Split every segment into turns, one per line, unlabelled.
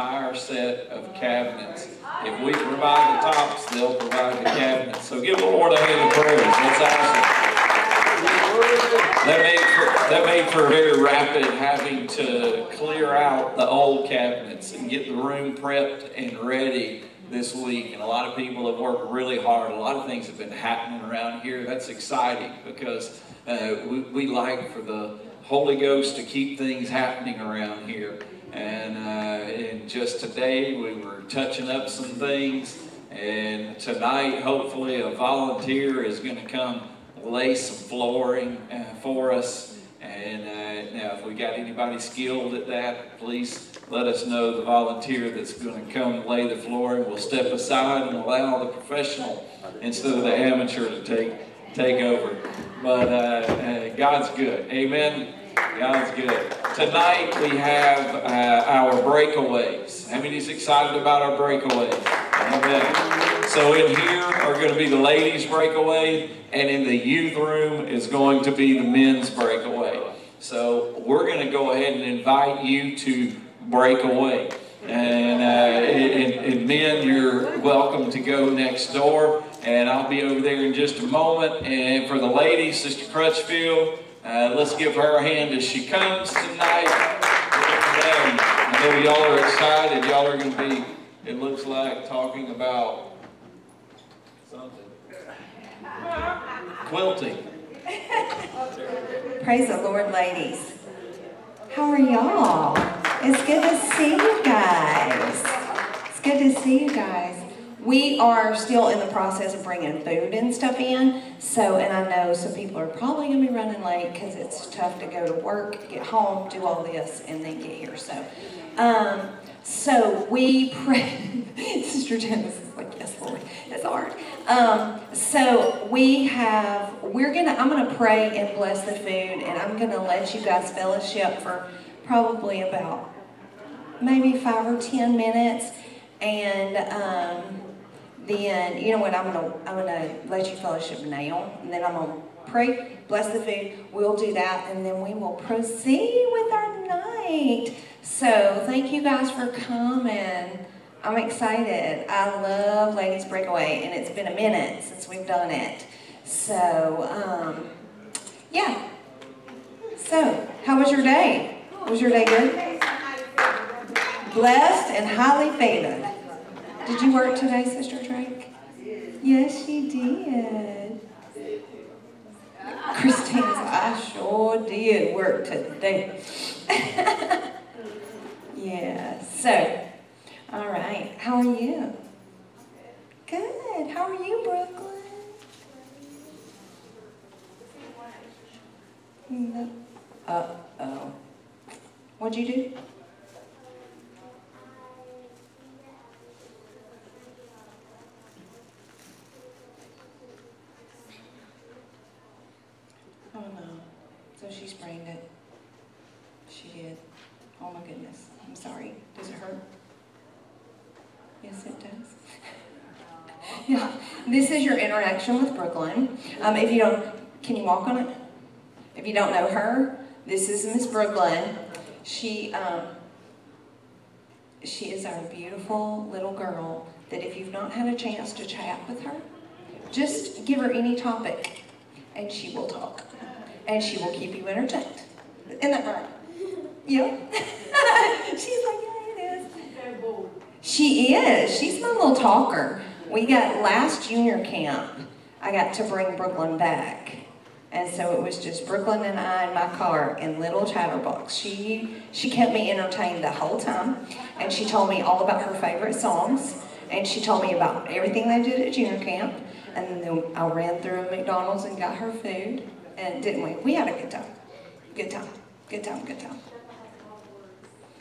entire set of cabinets. If we provide the tops, they'll provide the cabinets. So give the Lord a hand of praise. That's awesome. That made for, that made for very rapid having to clear out the old cabinets and get the room prepped and ready this week. And a lot of people have worked really hard. A lot of things have been happening around here. That's exciting because uh, we, we like for the Holy Ghost to keep things happening around here. And, uh, and just today we were touching up some things. And tonight, hopefully, a volunteer is going to come lay some flooring uh, for us. And uh, now, if we got anybody skilled at that, please let us know the volunteer that's going to come lay the flooring. We'll step aside and allow the professional instead of the amateur to take take over. But uh, uh God's good. Amen. God's good. Tonight we have uh, our breakaways. How many is excited about our breakaways? Amen. So in here are going to be the ladies' breakaway, and in the youth room is going to be the men's breakaway. So we're going to go ahead and invite you to break away. And, uh, and, and men, you're welcome to go next door. And I'll be over there in just a moment. And for the ladies, Sister Crutchfield, uh, let's give her a hand as she comes tonight. I know y'all are excited. Y'all are going to be, it looks like, talking about something. Quilting.
Praise the Lord, ladies. How are y'all? It's good to see you guys. It's good to see you guys. We are still in the process of bringing food and stuff in. So, and I know some people are probably going to be running late because it's tough to go to work, get home, do all this, and then get here. So, um, so we pray. Sister Genesis is like, yes, Lord, it's hard. Um, so we have, we're gonna, I'm gonna pray and bless the food, and I'm gonna let you guys fellowship for probably about maybe five or ten minutes, and um, then you know what? I'm gonna, I'm gonna let you fellowship now, and then I'm gonna pray, bless the food. We'll do that, and then we will proceed with our night. So thank you guys for coming. I'm excited. I love Ladies Breakaway, and it's been a minute since we've done it. So, um, yeah. So, how was your day? Was your day good? Blessed and highly favored. Did you work today, Sister Drake? Yes, she did. Christina's, I sure did work today. yeah, so, all right. How are you? Good. How are you, Brooklyn? Uh-oh. What'd you do? Oh no. She sprained it. She did. Oh my goodness. I'm sorry. Does it hurt? Yes, it does. yeah. This is your interaction with Brooklyn. Um, if you don't, can you walk on it? If you don't know her, this is Miss Brooklyn. She, um, she is our beautiful little girl that if you've not had a chance to chat with her, just give her any topic and she will talk. And she will keep you entertained. Isn't that right? Yeah. She's like, yeah, it is. she is. She's my little talker. We got last junior camp, I got to bring Brooklyn back. And so it was just Brooklyn and I in my car in little chatterbox. She she kept me entertained the whole time. And she told me all about her favorite songs. And she told me about everything they did at junior camp. And then I ran through McDonald's and got her food. And didn't we? We had a good time. Good time. Good time, good time.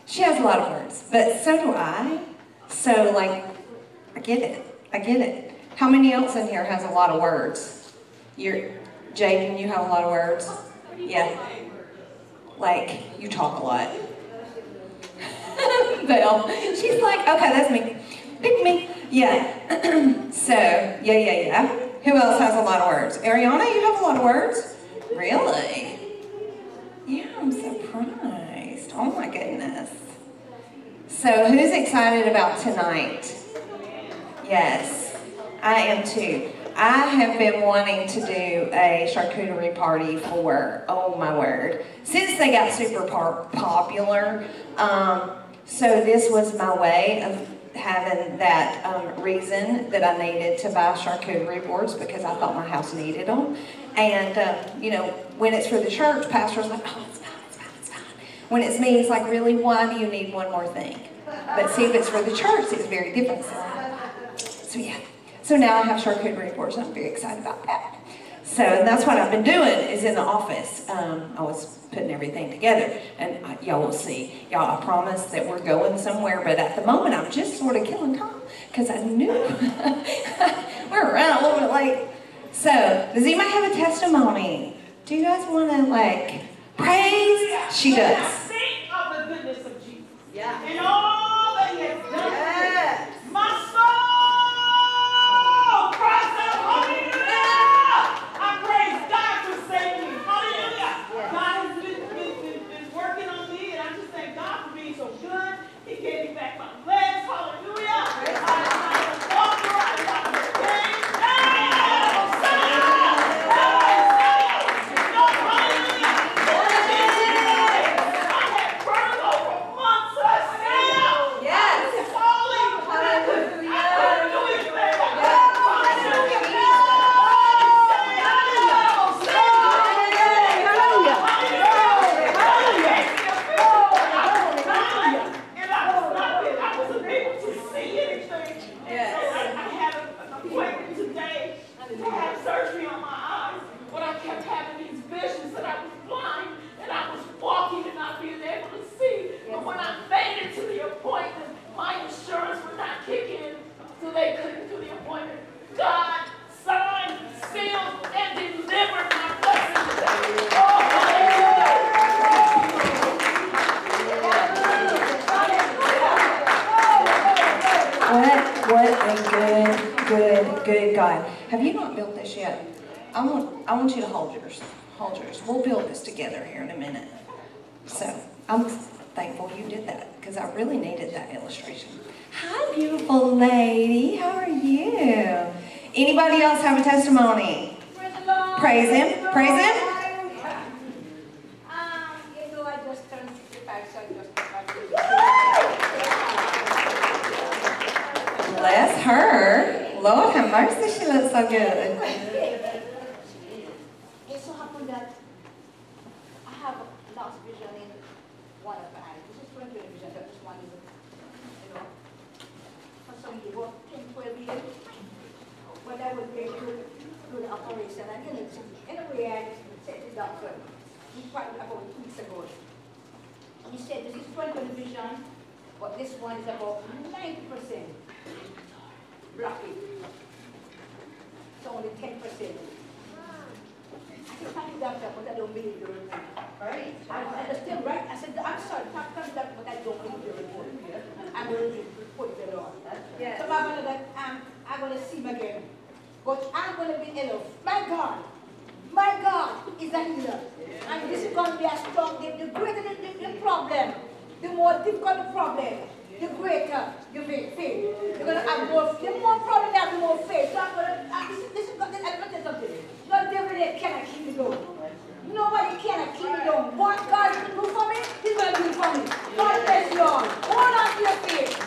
She has a lot of words, but so do I. So, like, I get it. I get it. How many else in here has a lot of words? You're, Jaden, you have a lot of words? Yeah. Like, you talk a lot. Belle, she's like, okay, that's me. Pick me. Yeah. so, yeah, yeah, yeah. Who else has a lot of words? Ariana, you have a lot of words? Really? Yeah, I'm surprised. Oh my goodness. So who's excited about tonight? Yes, I am too. I have been wanting to do a charcuterie party for, oh my word, since they got super popular. Um, so this was my way of having that um, reason that I needed to buy charcuterie boards because I thought my house needed them. And, um, you know, when it's for the church, pastor's like, oh, it's fine, it's fine, it's fine. When it's me, it's like, really, why do you need one more thing? But see, if it's for the church, it's very different. So, yeah. So now I have charcuterie boards, and I'm very excited about that. So and that's what I've been doing is in the office. Um, I was putting everything together, and uh, y'all will see. Y'all, I promise that we're going somewhere, but at the moment I'm just sort of killing time because I knew we're running a little bit late. So does anybody have a testimony? Do you guys want to like praise? She does.
Think of the goodness of Jesus.
Yeah.
And all that he has done.
Yes.
My soul cries out, hallelujah. I praise God for saving me. Hallelujah.
Yes.
God has been, been, been, been working on me, and I just thank God for being so good. He gave me back my legs. Hallelujah. I am a walker. I am not a game. Hey, Hosanna. Hey, no, hallelujah. I had burned over months. I said,
Yes.
it's holy.
Hallelujah.
I couldn't do anything. And I was not, I wasn't able to see anything. And so I I had an appointment today to have surgery on my eyes, but I kept having these visions that I was blind and I was walking and not being able to see. But when I made it to the appointment, my insurance would not kick in, so they couldn't do the appointment. God signed, sealed, and delivered my blessing today. Oh, hallelujah.
What, what a good, good, good God. Have you not built this yet? I want, I want you to hold yours. Hold yours. We'll build this together here in a minute. So I'm thankful you did that because I really needed that illustration. Hi, beautiful lady. How are you? Anybody else have a testimony? Praise him. Praise him.
Um, you know, I just turned 65, so I just
Bless her. Lord have mercy, she looks so good.
It so happened that I have lost vision in one of my eyes. This is 20 vision, that this one is, you know, for some years, about 10, 12 years. When I would going to do the operation, I didn't see. Anyway, I said to the doctor, he quite about two weeks ago. He said, this is 20 vision, but this one is about 90% blockage. It's only 10%. I said, thank you, doctor, but I don't believe the report.
Right.
I I understand, right? I said, I'm sorry, thank you, doctor, but I don't believe the report. I'm going to report the law.
Yes.
So I'm gonna, that, um, I'm gonna see him again. But I'm gonna be ill. My God, my God is a healer. And this is gonna be a strong, the, the greater the, the, the problem, the more difficult the problem, the greater your faith. You're gonna have more, the more problem you have, the more faith. So I'm gonna, uh, this is, this is, gonna- I'm gonna tell you something. No devil there cannot keep me down. Nobody cannot keep down. What God can do for me, He's gonna do for me. God bless you all. Hold on to your faith.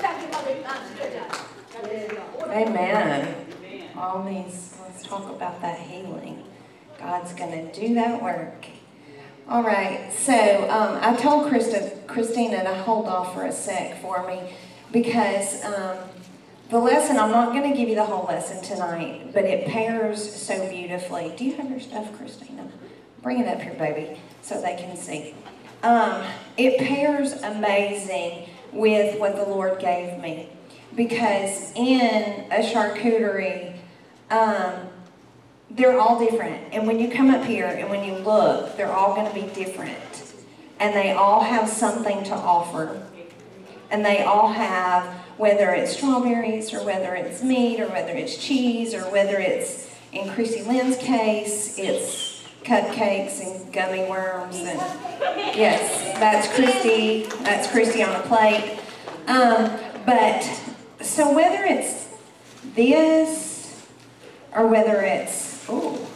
Thank you for the.
Amen. All these, let's talk about that healing. God's going to do that work. All right, so um, I told Christina to hold off for a sec for me because um, the lesson, I'm not going to give you the whole lesson tonight, but it pairs so beautifully. Do you have your stuff, Christina? Bring it up here, baby, so they can see. Um, it pairs amazing with what the Lord gave me because in a charcuterie, um, they're all different. And when you come up here and when you look, they're all going to be different. And they all have something to offer. And they all have, whether it's strawberries or whether it's meat or whether it's cheese or whether it's, in Chrissy Lynn's case, it's cupcakes and gummy worms. And yes, that's Christy. That's Christy on a plate. Um, but, so whether it's this, or whether it's, oh,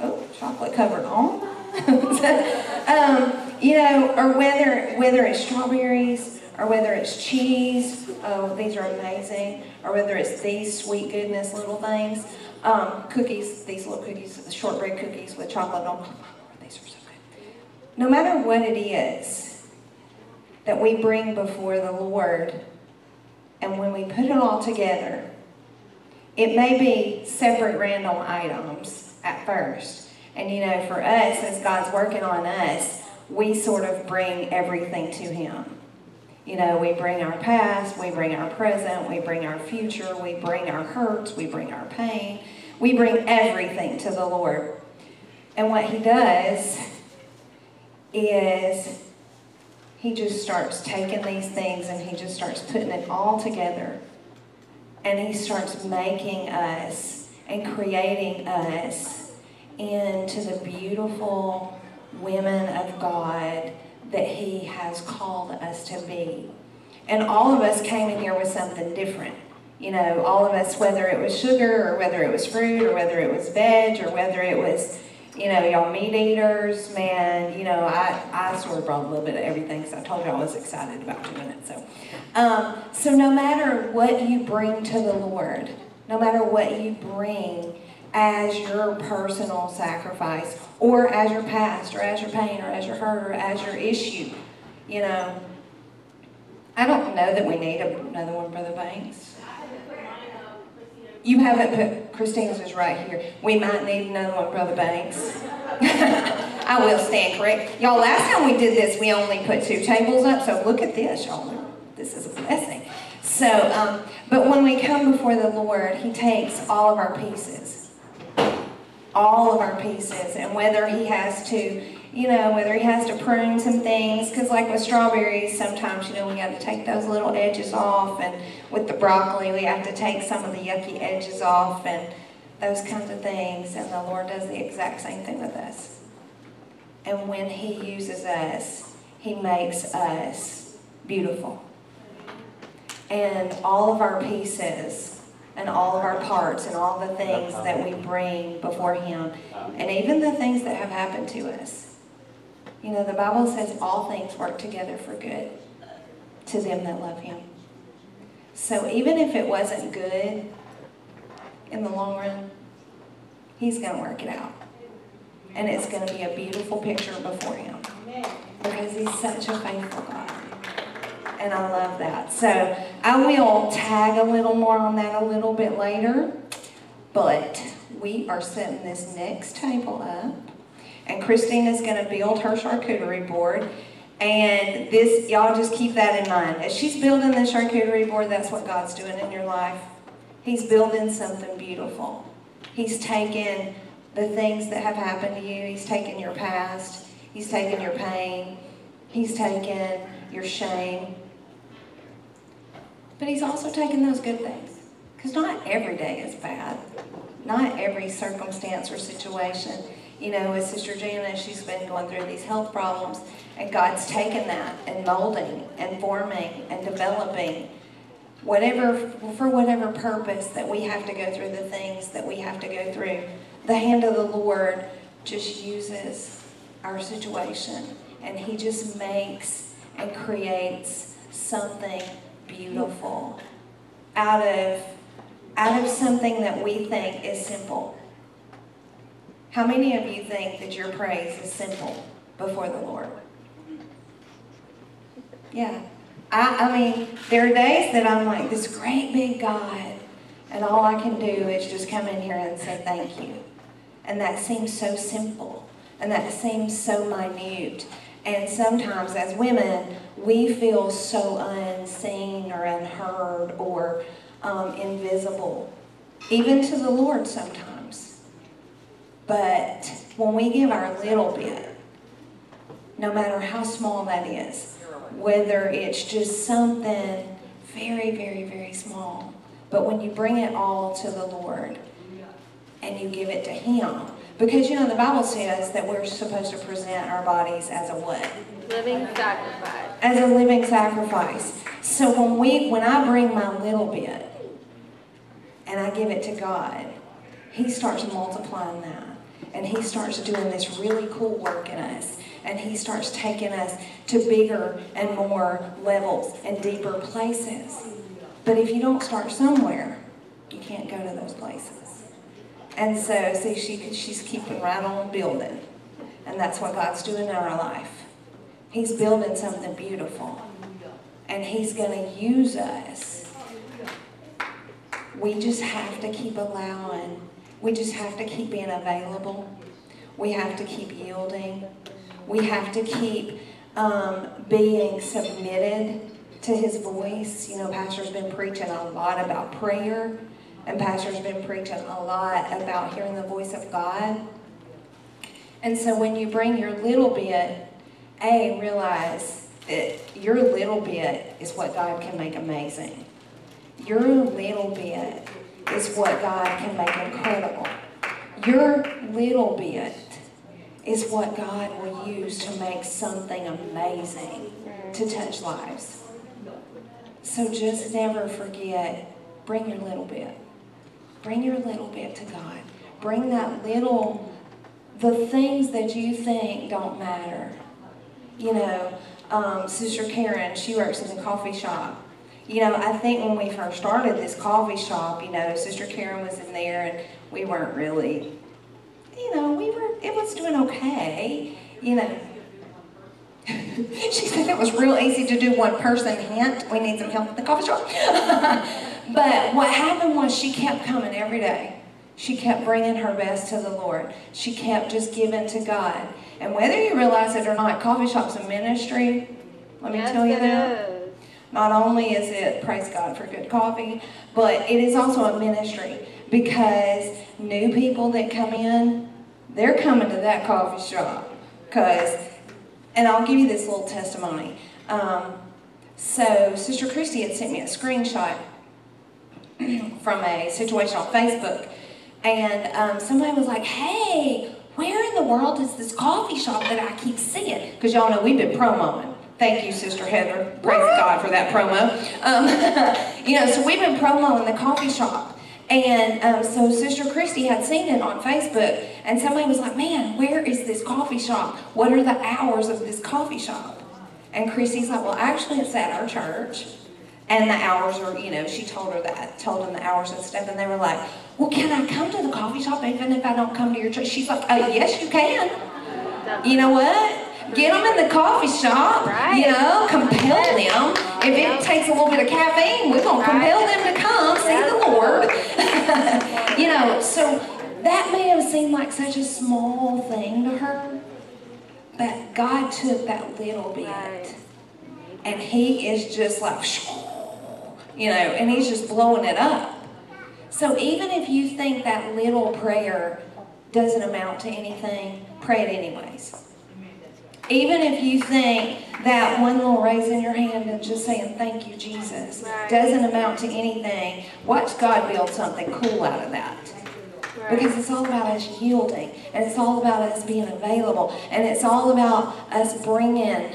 oh, chocolate covered almond. um, you know, or whether, whether it's strawberries, or whether it's cheese, oh, these are amazing, or whether it's these sweet goodness little things, um, cookies, these little cookies, the shortbread cookies with chocolate on them. These are so good. No matter what it is that we bring before the Lord, and when we put it all together, it may be separate random items at first. And you know, for us, as God's working on us, we sort of bring everything to Him. You know, we bring our past, we bring our present, we bring our future, we bring our hurts, we bring our pain, we bring everything to the Lord. And what He does is He just starts taking these things and He just starts putting it all together. And He starts making us and creating us into the beautiful women of God that He has called us to be. And all of us came in here with something different. You know, all of us, whether it was sugar or whether it was fruit or whether it was veg or whether it was, you know, y'all meat eaters, man, you know, I, I sort of brought a little bit of everything because I told you I was excited about doing it. So, um, so no matter what you bring to the Lord, no matter what you bring as your personal sacrifice or as your past or as your pain or as your hurt or as your issue, you know, I don't know that we need another one, Brother Banks. You haven't put, Christina's is right here. We might need another one, Brother Banks. I will stand correct. Y'all, last time we did this, we only put two tables up, so look at this, y'all. This is a blessing. So, um, but when we come before the Lord, He takes all of our pieces. All of our pieces. And whether He has to you know, whether he has to prune some things, because like with strawberries, sometimes, you know, we got to take those little edges off, and with the broccoli, we have to take some of the yucky edges off, and those kinds of things, and the Lord does the exact same thing with us. And when he uses us, he makes us beautiful. And all of our pieces, and all of our parts, and all the things that we bring before him, and even the things that have happened to us, you know, the Bible says all things work together for good to them that love Him. So even if it wasn't good in the long run, He's going to work it out. And it's going to be a beautiful picture before Him. Because He's such a faithful God. And I love that. So I will tag a little more on that a little bit later. But we are setting this next table up. And Christine is going to build her charcuterie board. And this, y'all just keep that in mind. As she's building the charcuterie board, that's what God's doing in your life. He's building something beautiful. He's taken the things that have happened to you. He's taken your past. He's taken your pain. He's taken your shame. But he's also taken those good things. Because not every day is bad. Not every circumstance or situation you know, with Sister Jana, she's been going through these health problems, and God's taken that and molding and forming and developing whatever for whatever purpose that we have to go through the things that we have to go through. The hand of the Lord just uses our situation, and He just makes and creates something beautiful out of out of something that we think is simple. How many of you think that your praise is simple before the Lord? Yeah. I, I mean, there are days that I'm like, this great big God, and all I can do is just come in here and say thank you. And that seems so simple, and that seems so minute. And sometimes, as women, we feel so unseen or unheard or um, invisible, even to the Lord sometimes. But when we give our little bit, no matter how small that is, whether it's just something very, very, very small, but when you bring it all to the Lord and you give it to Him, Because you know, the Bible says that we're supposed to present our bodies as a what?
Living sacrifice.
As a living sacrifice. So when we when I bring my little bit and I give it to God, He starts multiplying that. And He starts doing this really cool work in us. And He starts taking us to bigger and more levels and deeper places. But if you don't start somewhere, you can't go to those places. And so, see, she, she's keeping right on building. And that's what God's doing in our life. He's building something beautiful. And He's going to use us. We just have to keep allowing. We just have to keep being available. We have to keep yielding. We have to keep um, being submitted to His voice. You know, Pastor's been preaching a lot about prayer, and Pastor's been preaching a lot about hearing the voice of God. And so when you bring your little bit, A, realize that your little bit is what God can make amazing. Your little bit is what God can make incredible. Your little bit is what God will use to make something amazing to touch lives. So just never forget bring your little bit. Bring your little bit to God. Bring that little, the things that you think don't matter. You know, um, Sister Karen, she works in a coffee shop. You know, I think when we first started this coffee shop, you know, Sister Karen was in there and we weren't really, you know, we were, it was doing okay. You know, she said it was real easy to do one person hint, we need some help at the coffee shop. but what happened was she kept coming every day. She kept bringing her best to the Lord. She kept just giving to God. And whether you realize it or not, coffee shop's a ministry. Let me
yes,
tell you that.
is.
Not only is it, praise God for good coffee, but it is also a ministry because new people that come in, they're coming to that coffee shop. Because, and I'll give you this little testimony. Um, so, Sister Christy had sent me a screenshot from a situation on Facebook, and um, somebody was like, hey, where in the world is this coffee shop that I keep seeing? Because y'all know we've been promoing. Thank you, Sister Heather. Praise God for that promo. Um, you know, so we've been promoting the coffee shop. And um, so Sister Christy had seen it on Facebook, and somebody was like, man, where is this coffee shop? What are the hours of this coffee shop? And Christy's like, well, actually, it's at our church. And the hours are, you know, she told her that, told them the hours and stuff, and they were like, well, can I come to the coffee shop even if I don't come to your church? She's like, uh, yes, you can. You know what? Get them in the coffee shop. You know, compel them. If it takes a little bit of caffeine, we're gonna compel them to come see the Lord. you know, so that may have seemed like such a small thing to her, but God took that little bit, and He is just like, you know, and He's just blowing it up. So even if you think that little prayer doesn't amount to anything, pray it anyways. Even if you think that one little raising your hand and just saying thank you, Jesus, doesn't amount to anything, watch God build something cool out of that. Because it's all about us yielding, and it's all about us being available, and it's all about us bringing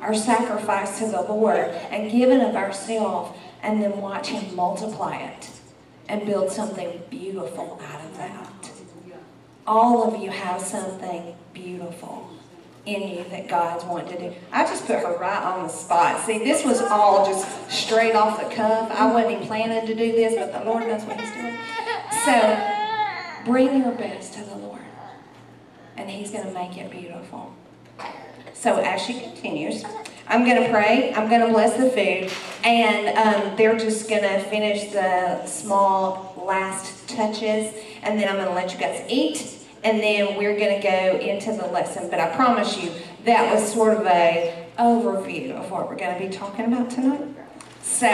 our sacrifice to the Lord and giving of ourselves, and then watch Him multiply it and build something beautiful out of that. All of you have something beautiful in you that God's wanting to do. I just put her right on the spot. See, this was all just straight off the cuff. I wasn't even planning to do this, but the Lord knows what He's doing. So, bring your best to the Lord, and He's going to make it beautiful. So, as she continues, I'm going to pray. I'm going to bless the food, and um, they're just going to finish the small last touches, and then I'm going to let you guys eat, and then we're going to go into the lesson. But I promise you, that was sort of a overview of what we're going to be talking about tonight. So,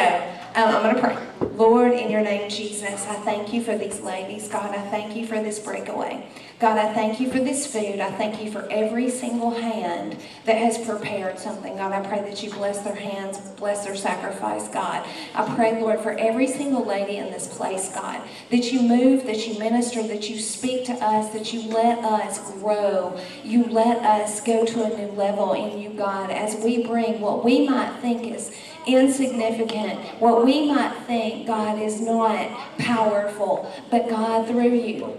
um, I'm going to pray. Lord, in your name, Jesus, I thank you for these ladies. God, I thank you for this breakaway. God, I thank you for this food. I thank you for every single hand that has prepared something. God, I pray that you bless their hands, bless their sacrifice, God. I pray, Lord, for every single lady in this place, God, that you move, that you minister, that you speak to us, that you let us grow. You let us go to a new level in you, God, as we bring what we might think is insignificant, what we might think, God, is not powerful, but God, through you,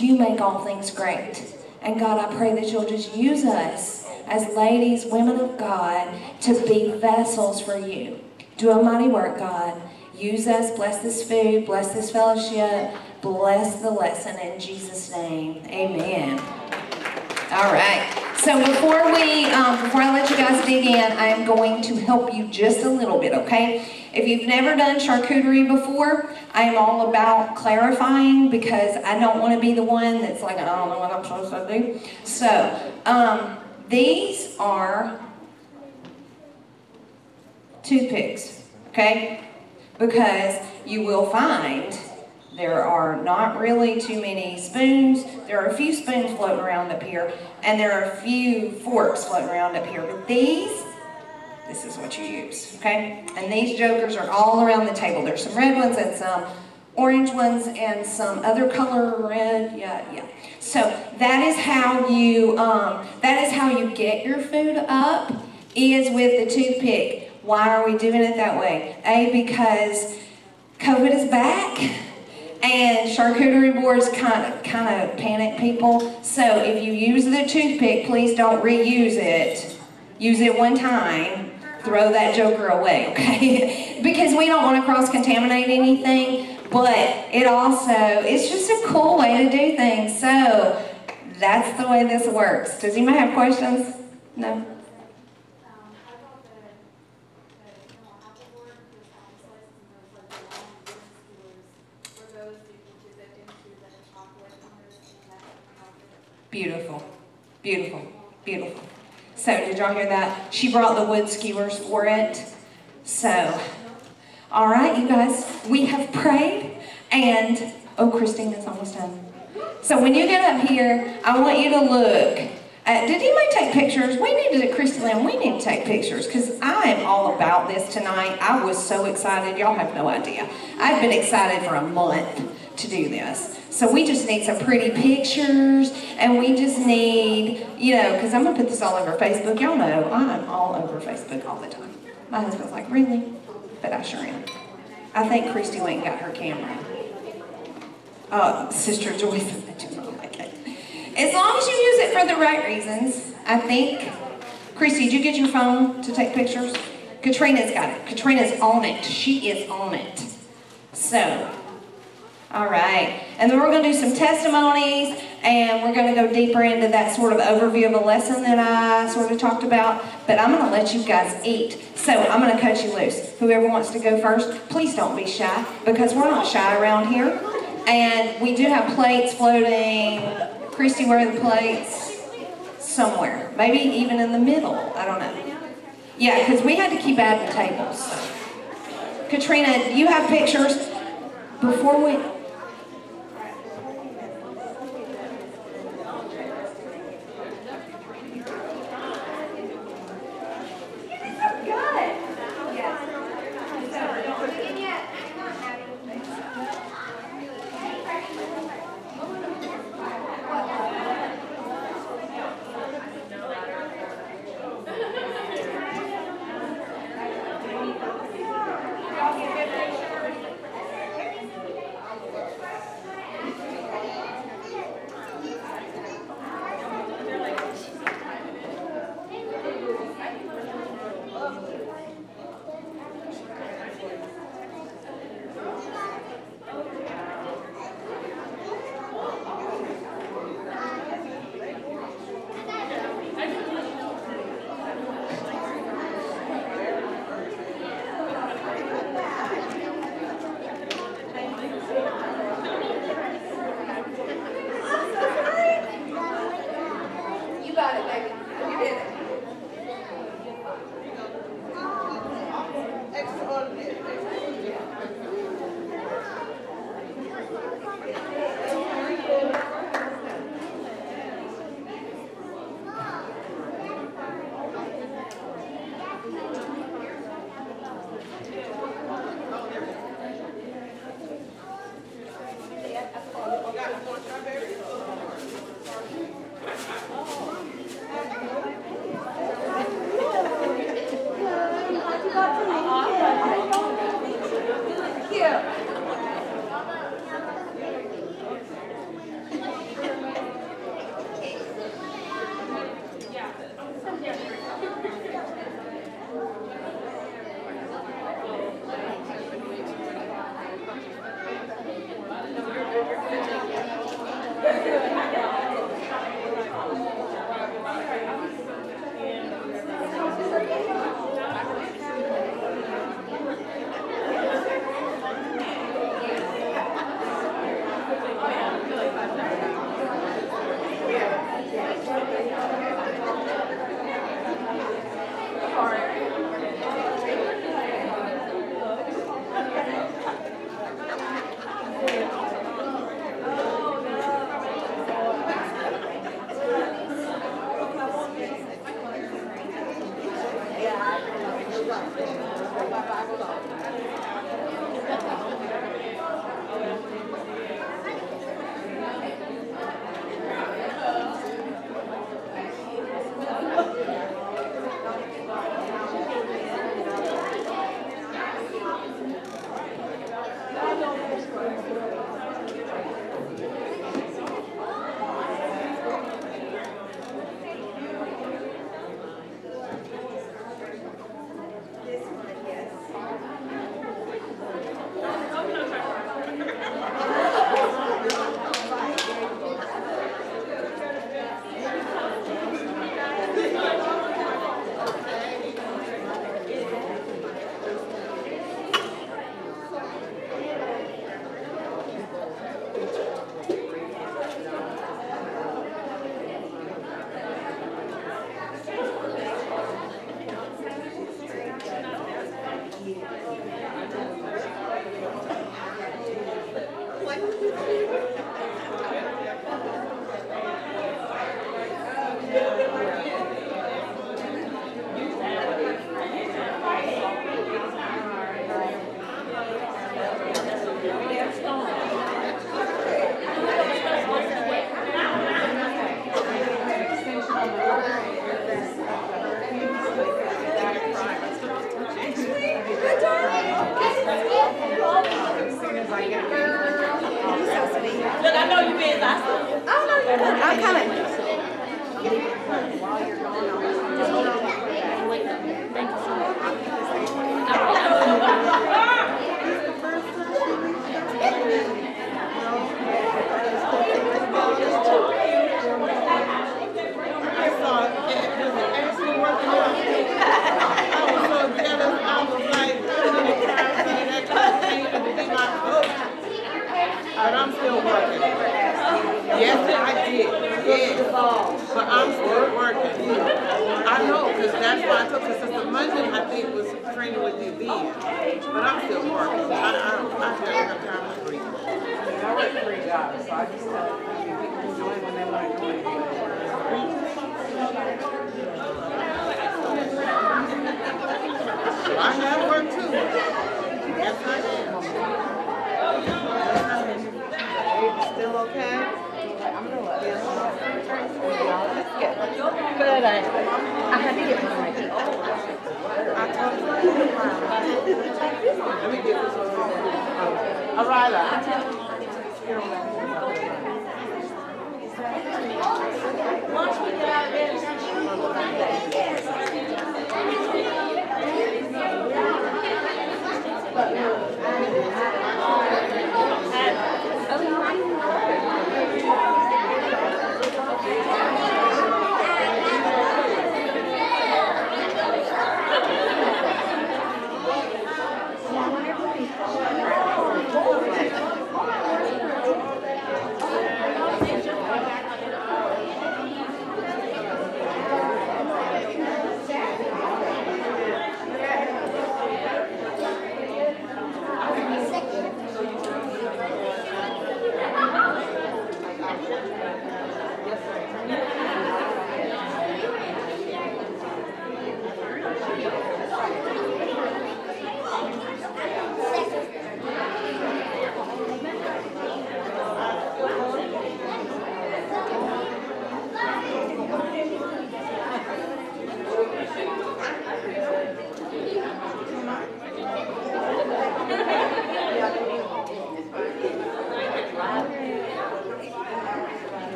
you make all things great. And God, I pray that you'll just use us as ladies, women of God, to be vessels for you. Do a mighty work, God. Use us, bless this food, bless this fellowship, bless the lesson in Jesus' name. Amen. All right. So before we, um, before I let you guys dig in, I am going to help you just a little bit, okay? If you've never done charcuterie before, I am all about clarifying because I don't want to be the one that's like, I don't know what I'm supposed to do. So, um, these are toothpicks, okay? Because you will find there are not really too many spoons. There are a few spoons floating around up here, and there are a few forks floating around up here. But these, this is what you use, okay? And these jokers are all around the table. There's some red ones and some orange ones and some other color red, yeah, yeah. So that is how you, um, that is how you get your food up, is with the toothpick. Why are we doing it that way? A, because COVID is back and charcuterie boards kind of kind of panic people. So if you use the toothpick, please don't reuse it. Use it one time. Throw that joker away, okay? because we don't want to cross-contaminate anything, but it also it's just a cool way to do things. So that's the way this works. Does anybody have questions? No. Beautiful, beautiful, beautiful. So did y'all hear that? She brought the wood skewers for it. So, all right, you guys, we have prayed, and oh, Christine it's almost done. So when you get up here, I want you to look. At, did anybody take pictures? We need to, Christy we need to take pictures because I am all about this tonight. I was so excited. Y'all have no idea. I've been excited for a month to do this. So we just need some pretty pictures, and we just need, you know, because I'm going to put this all over Facebook. Y'all know I'm all over Facebook all the time. My husband's like, really? But I sure am. I think Christy went and got her camera. Uh, Sister Joyce that you don't like it. As long as you use it for the right reasons, I think. Christy, did you get your phone to take pictures? Katrina's got it. Katrina's on it. She is on it. So, all right. And then we're going to do some testimonies and we're going to go deeper into that sort of overview of a lesson that I sort of talked about. But I'm going to let you guys eat. So I'm going to cut you loose. Whoever wants to go first, please don't be shy because we're not shy around here. And we do have plates floating. Christy, where are the plates? Somewhere. Maybe even in the middle. I don't know. Yeah, because we had to keep adding tables. Katrina, you have pictures before we...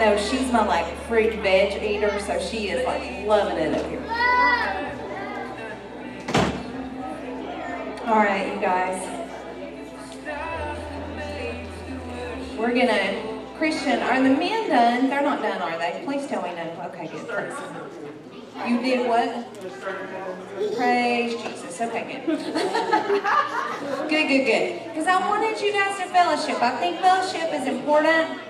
know
she's my like and veg eater, so she is like loving it up here. All right, you guys. We're gonna, Christian, are the men done? They're not done, are they? Please tell me no. Okay, good. Praise. You did what? Praise Jesus. Okay, good. good, good, good. Because I wanted you guys to fellowship. I think fellowship is important.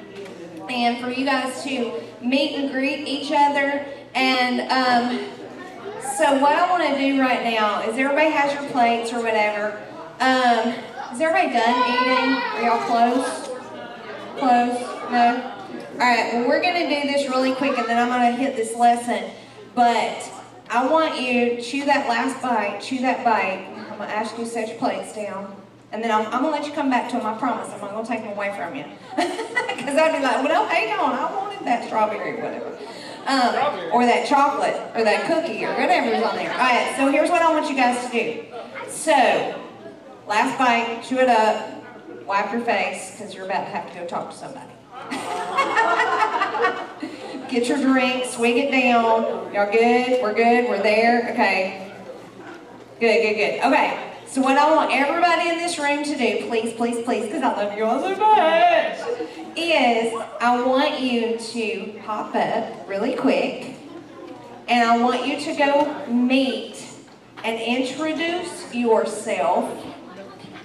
And for you guys to meet and greet each other. And um, so what I want to do right now is everybody has your plates or whatever. Um, is everybody done eating? Are y'all close? Close? No? Alright, well we're going to do this really quick and then I'm going to hit this lesson. But I want you to chew that last bite, chew that bite. I'm going to ask you to set your plates down. And then I'm, I'm going to let you come back to them, I promise. I'm not going to take them away from you. Because I'd be like, well, no, hang on, I wanted that strawberry, or whatever. Um, or that chocolate, or that cookie, or whatever's on there. All right, so here's what I want you guys to do. So, last bite, chew it up, wipe your face, because you're about to have to go talk to somebody. Get your drink, swig it down. Y'all good? We're good? We're there? Okay. Good, good, good. Okay. So what I want everybody in this room to do, please, please, please, because I love you all so much, is I want you to hop up really quick, and I want you to go meet and introduce yourself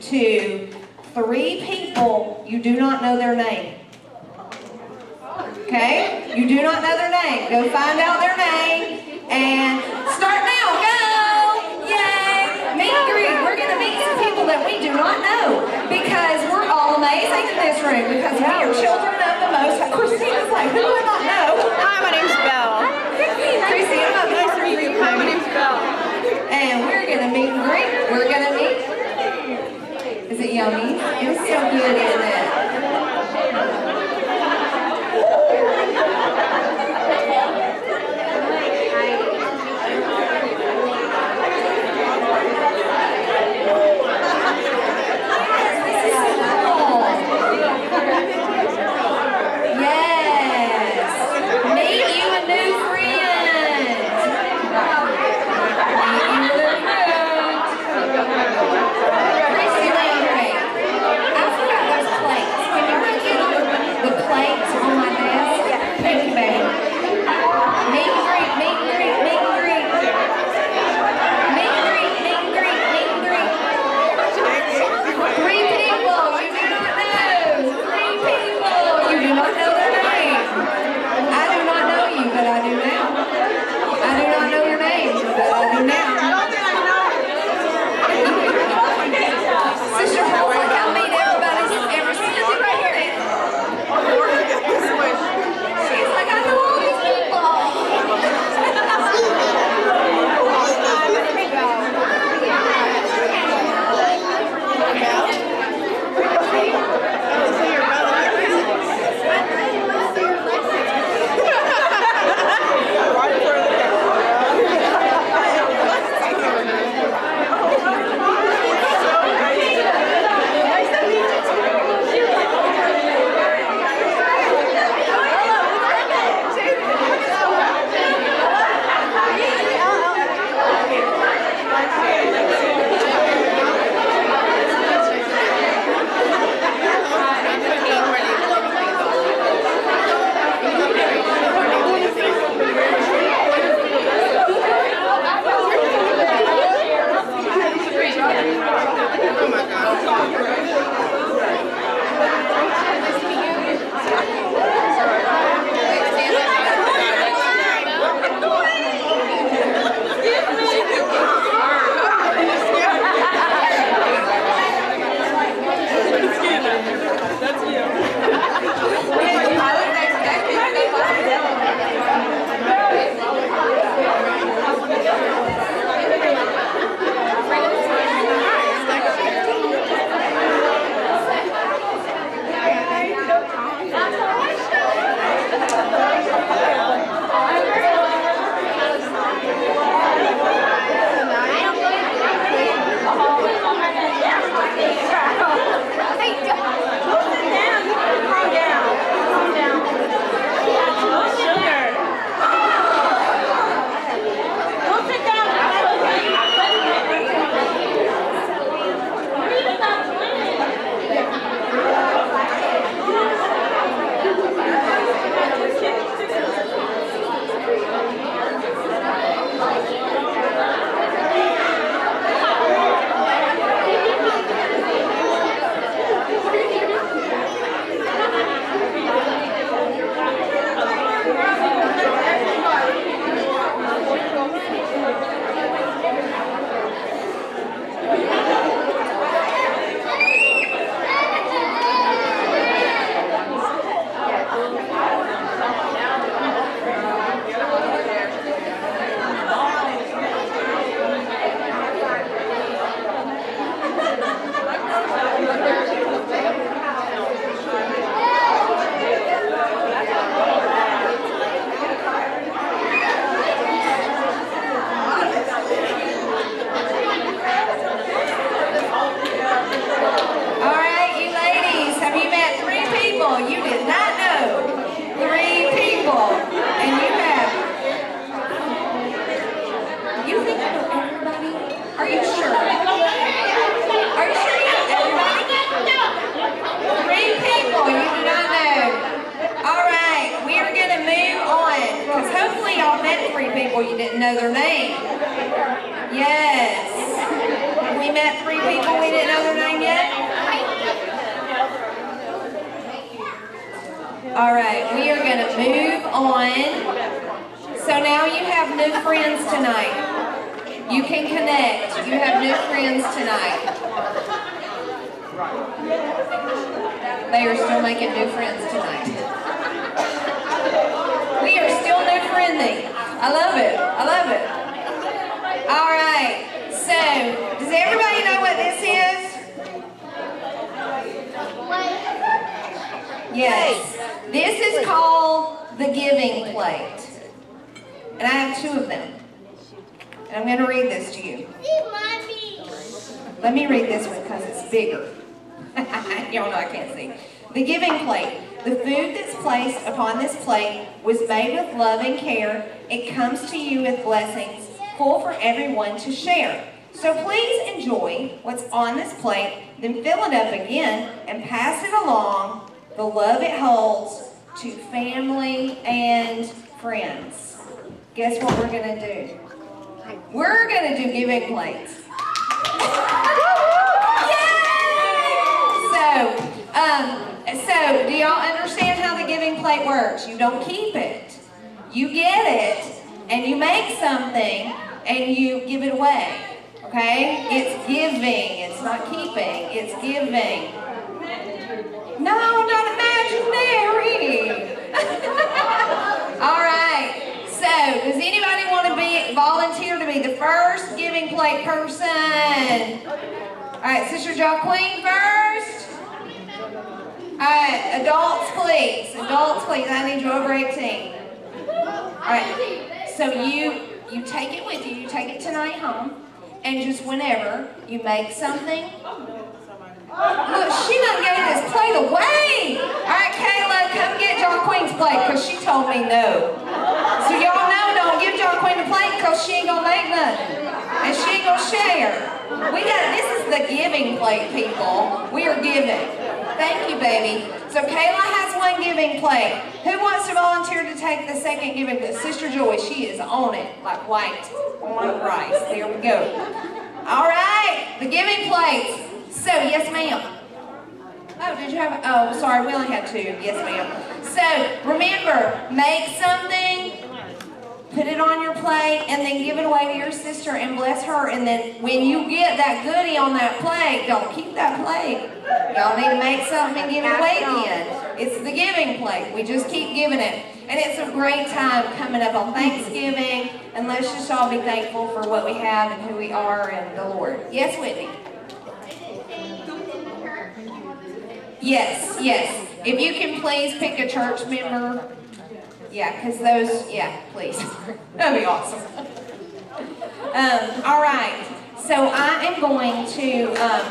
to three people you do not know their name. Okay? You do not know their name. Go find out their name and start now. Go! Yay! Meet and greet. We're going to meet some people that we do not know because we're all amazing in this room because we are children of the Most. Christina's like, who do I not know?
Hi, my name's Belle.
Christina, I'm
Nice to. Hi, my name's Belle.
and we're gonna meet and greet. We're gonna meet. Is it yummy? It was so good, isn't it? To share. So please enjoy what's on this plate, then fill it up again and pass it along, the love it holds, to family and friends. Guess what we're going to do? We're going to do giving plates. So, um, so do y'all understand how the giving plate works? You don't keep it. You get it, and you make something, and you give it away. Okay? It's giving. It's not keeping. It's giving. No, not imaginary. All right. So, does anybody want to be volunteer to be the first giving plate person? All right, Sister Jacqueline first. All right, adults, please. Adults, please. I need you over 18. All right. So you you take it with you. You take it tonight home, and just whenever you make something. Look, she done gave this plate away. All right, Kayla, come get John Queen's plate because she told me no. So y'all know, don't give John Queen the plate because she ain't gonna make nothing, and she ain't gonna share. We got this is the giving plate, people. We are giving. Thank you, baby. So Kayla has one giving plate. Who wants to volunteer to take the second giving plate? Sister Joy, she is on it like white on rice. There we go. All right, the giving plates. So, yes, ma'am. Oh, did you have, oh, sorry, we only had two. Yes, ma'am. So, remember, make something, put it on your plate, and then give it away to your sister and bless her. And then when you get that goodie on that plate, don't keep that plate. Y'all need to make something and give it away again. It's the giving plate. We just keep giving it. And it's a great time coming up on Thanksgiving. And let's just all be thankful for what we have and who we are and the Lord. Yes, Whitney? Yes, yes. If you can please pick a church member. Yeah, because those, yeah, please. That'd be awesome. Um, all right. So I am going to, um,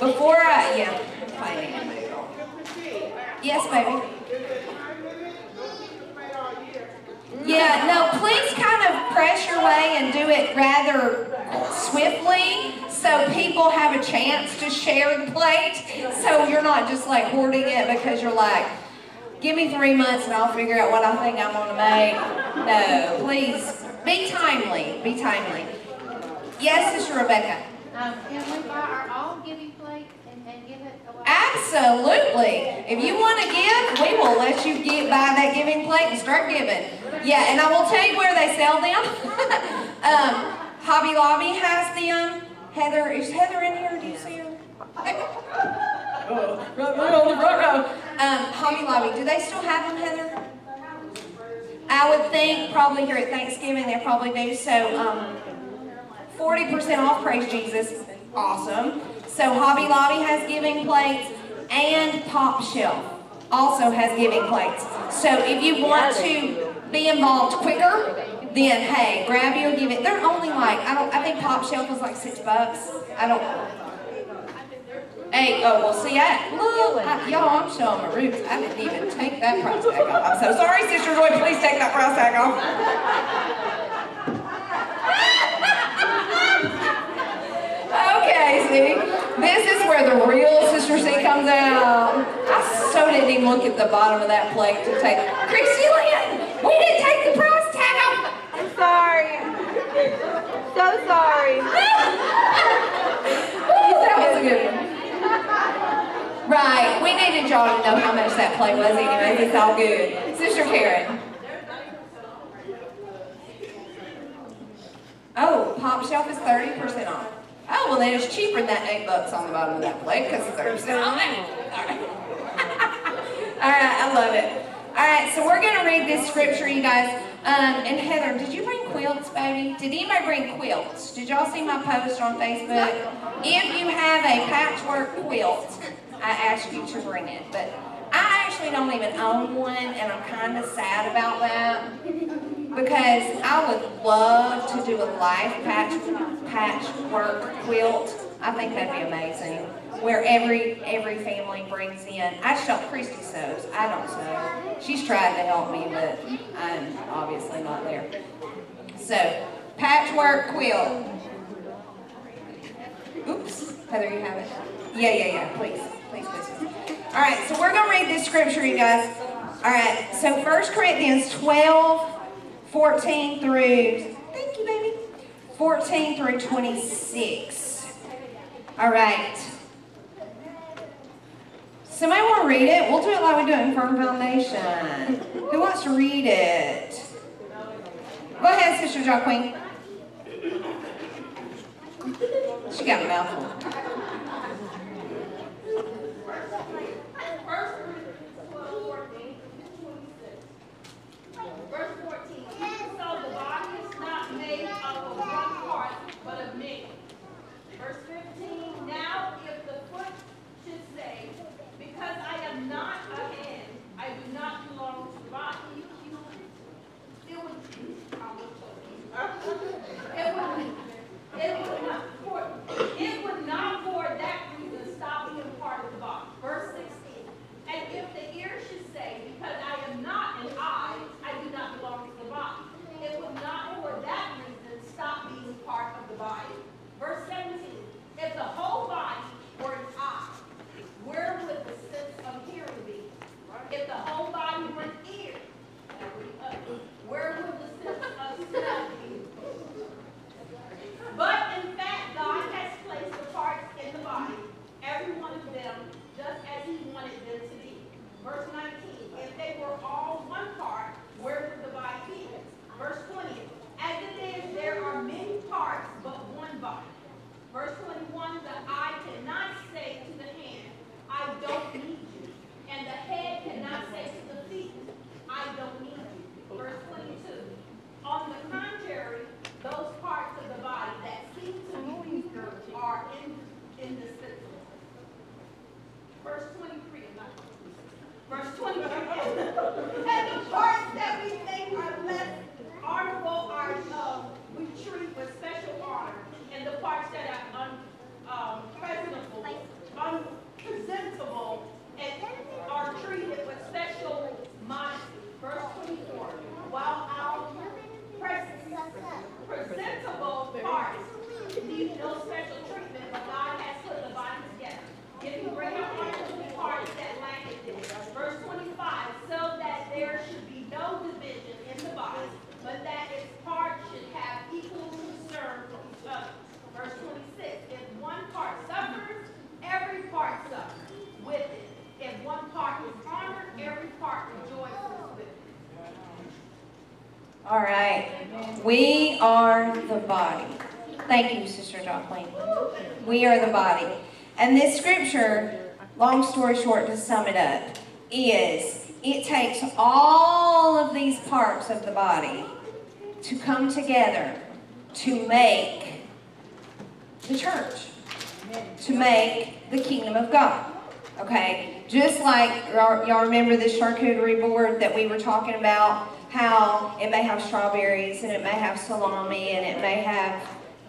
before I, yeah. Yes, baby. Yeah, no, please kind of press your way and do it rather swiftly so people have a chance to share the plate. So you're not just like hoarding it because you're like, give me three months and I'll figure out what I think I'm going to make. No, please be timely. Be timely. Yes, Sister Rebecca.
Um, can we buy our own giving plate and, and give it away?
Absolutely. If you want to give, we will let you get buy that giving plate and start giving. Yeah, and I will tell you where they sell them. um, Hobby Lobby has them. Heather, is Heather in here? Do you see her? Front row. Um, Hobby Lobby, do they still have them, Heather? I would think probably here at Thanksgiving they probably do. So, um, 40% off, praise Jesus. Awesome. So Hobby Lobby has giving plates and Top Shelf also has giving plates. So if you want to be involved quicker, then hey, grab your give it. They're only like, I don't, I think Top Shelf was like six bucks. I don't, Hey, oh, well, see, I, look, I, y'all, I'm showing my roots. I didn't even take that price tag off. I'm so sorry, Sister Joy, please take that price tag off. Okay, see? This is where the real Sister C comes out. I so didn't even look at the bottom of that plate to take. Chrissy Lynn, we didn't take the price tag off.
I'm sorry. So sorry.
That was a good one. Right, we needed y'all to know how much that play was anyways, it's all good. Sister Karen. Oh, Pop Shelf is thirty percent off. Oh, well then it's cheaper than that eight bucks on the bottom of that plate, because it's thirty percent off. All right, I love it. All right, so we're gonna read this scripture, you guys. Um, and Heather, did you bring quilts, baby? Did anybody bring quilts? Did y'all see my post on Facebook? If you have a patchwork quilt, I ask you to bring it. But I actually don't even own one, and I'm kind of sad about that because I would love to do a life patch patchwork quilt. I think that'd be amazing. Where every every family brings in. I show Christy sews. I don't sew. She's tried to help me, but I'm obviously not there. So patchwork quilt. Oops, Heather, you have it. Yeah, yeah, yeah. Please, please, please. please. All right, so we're gonna read this scripture, you guys. All right, so 1 Corinthians 12, 14 through, thank you, baby, 14 through 26. All right. Somebody want to read it? We'll do it like we do it in Firm Foundation. Who wants to read it? Go ahead, Sister Joaquin. She got a mouthful.
First Corinthians 12, 14, 26. Verse 14. So the body is not made of one part, but of many. Verse 15. Now if the foot should say, Because I am not a hand, I do not belong to the body, it would. It would, it would not, for, it would not for that reason stop being part of the body. Verse 16. And if the ear should say, because I am not an eye, I do not belong to the body, it would not for that reason stop being part of the body. Verse 17. If the whole body were an eye, where would the sense of hearing be? If the whole body were an ear, where would the sense of smell be? But in fact, God has placed the parts in the body, every one of them, just as He wanted them to be. Verse 19, if they were all one part, where would the body be? Verse 20, as it is, there are many parts, but one body. Verse 21, the eye cannot say to the hand, I don't need you. And the head cannot say to the feet, I don't need you. Verse 22, on the contrary, those parts of the body that seem to be weaker are in, indispensable. Verse 23, verse 23. and the parts that we think are less honorable are, uh, we treat with special honor. And the parts that are un, um, presentable, unpresentable, and are treated with special modesty. Verse 24. While our pres- presentable parts need no special treatment, but God has put the body together, giving greater honor to the parts that lack it. Verse 25, so that there should be no division in the body, but that its parts should have equal concern for each other. Verse 26, if one part suffers, every part suffers with it. If one part is honored, every part rejoices with it.
All right. We are the body. Thank you, Sister Jocelyn. We are the body. And this scripture, long story short, to sum it up, is it takes all of these parts of the body to come together to make the church, to make the kingdom of God. Okay? Just like, y'all remember this charcuterie board that we were talking about? How it may have strawberries and it may have salami and it may have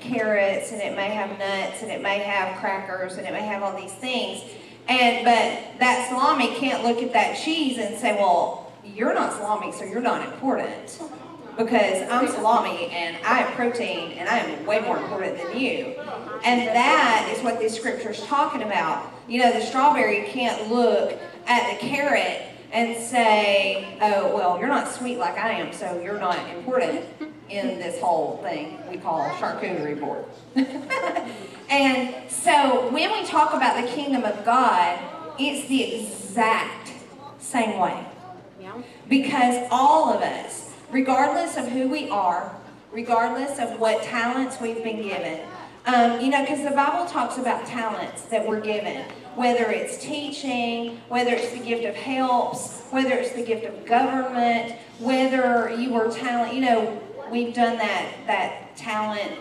carrots and it may have nuts and it may have crackers and it may have all these things. And but that salami can't look at that cheese and say, well, you're not salami, so you're not important. Because I'm salami and I am protein and I am way more important than you. And that is what this scripture is talking about. You know, the strawberry can't look at the carrot and say, oh, well, you're not sweet like I am, so you're not important. In this whole thing we call charcuterie board. and so when we talk about the kingdom of God, it's the exact same way. Because all of us, regardless of who we are, regardless of what talents we've been given, um, you know, because the Bible talks about talents that we're given, whether it's teaching, whether it's the gift of helps, whether it's the gift of government, whether you were talent, you know, we've done that, that talent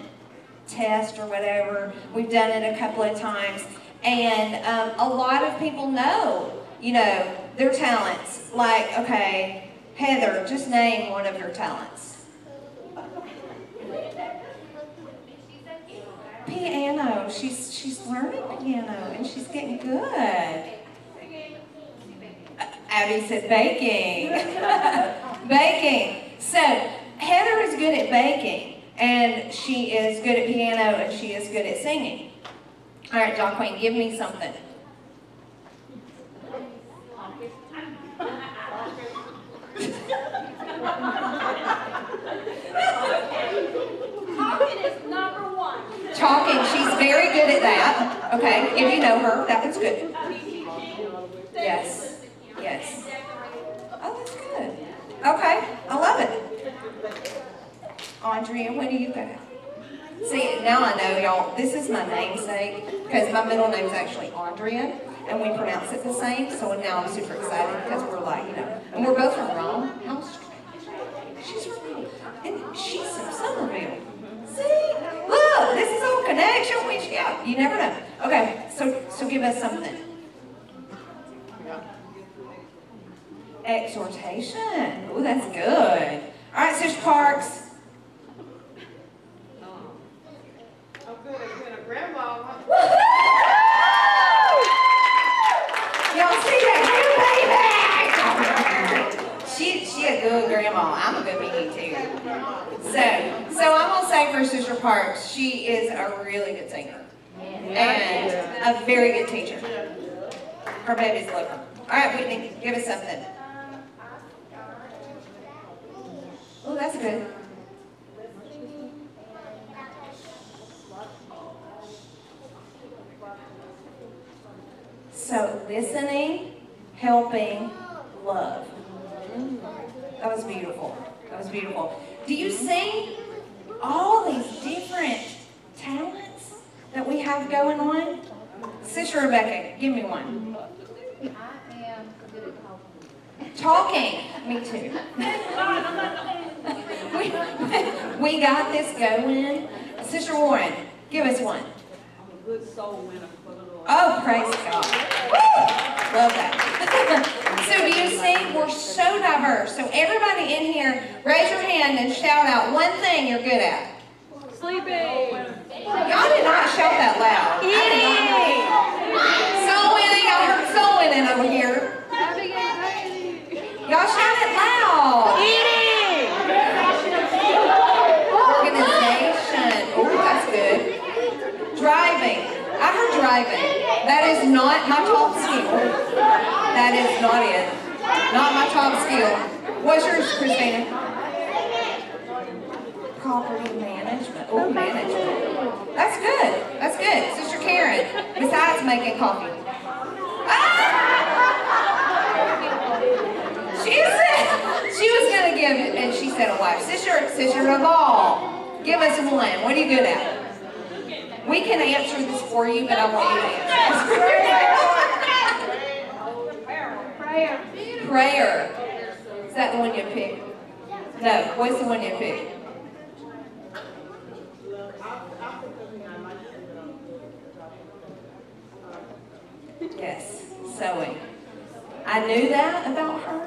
test or whatever. We've done it a couple of times. And um, a lot of people know, you know, their talents. Like, okay, Heather, just name one of your talents. Piano. She's she's learning piano and she's getting good. Abby said baking. baking. So Heather is good at baking and she is good at piano and she is good at singing. All right, John Queen, give me something.
Talking is number one.
Talking, she's very good at that. Okay, if you know her, that good. Yes, yes. Oh, that's good. Okay, I love it. Andrea, what do you got? See, now I know, y'all, this is my namesake, because my middle name's actually Andrea, and we pronounce it the same, so now I'm super excited, because we're like, you know, and we're both from Rome. How strange. She's from and she's from Somerville. See? Look, this is all connection. We, yeah, you never know. Okay, so so give us something. Exhortation. Oh, that's good. All right, Sister Parks.
Grandma.
Y'all see that good baby? She she a good grandma. I'm a good baby too. So so I'm gonna say for Sister Parks, she is a really good singer and a very good teacher. Her babies love her. All right, Whitney, give us something. Oh, that's good. So listening, helping, love. That was beautiful. That was beautiful. Do you see all these different talents that we have going on? Sister Rebecca, give me one.
I am good talking.
Talking. Me too. we, we got this going. Sister Warren, give us one.
I'm a good soul winner.
Oh, praise God. Woo! Love that. so do you see, we're so diverse. So everybody in here, raise your hand and shout out one thing you're good at.
Sleeping.
Y'all did not shout that loud. Eating. Soul winning. I heard soul winning over here. Y'all shout it loud.
Eating.
Organization. Oh, that's good. Driving. Driving. That is not my top skill. That is not it. Not my top skill. What's yours, Christina? Property management. Oh, management. That's good. That's good. Sister Karen, besides making coffee. Ah! She said she was gonna give it, and she said a wife. Sister, Sister Raval, give us one. What are you good at? We can answer this for you, but I want you to answer.
Prayer.
Prayer. Is that the one you picked? No. What's the one you picked? Yes, sewing. I knew that about her.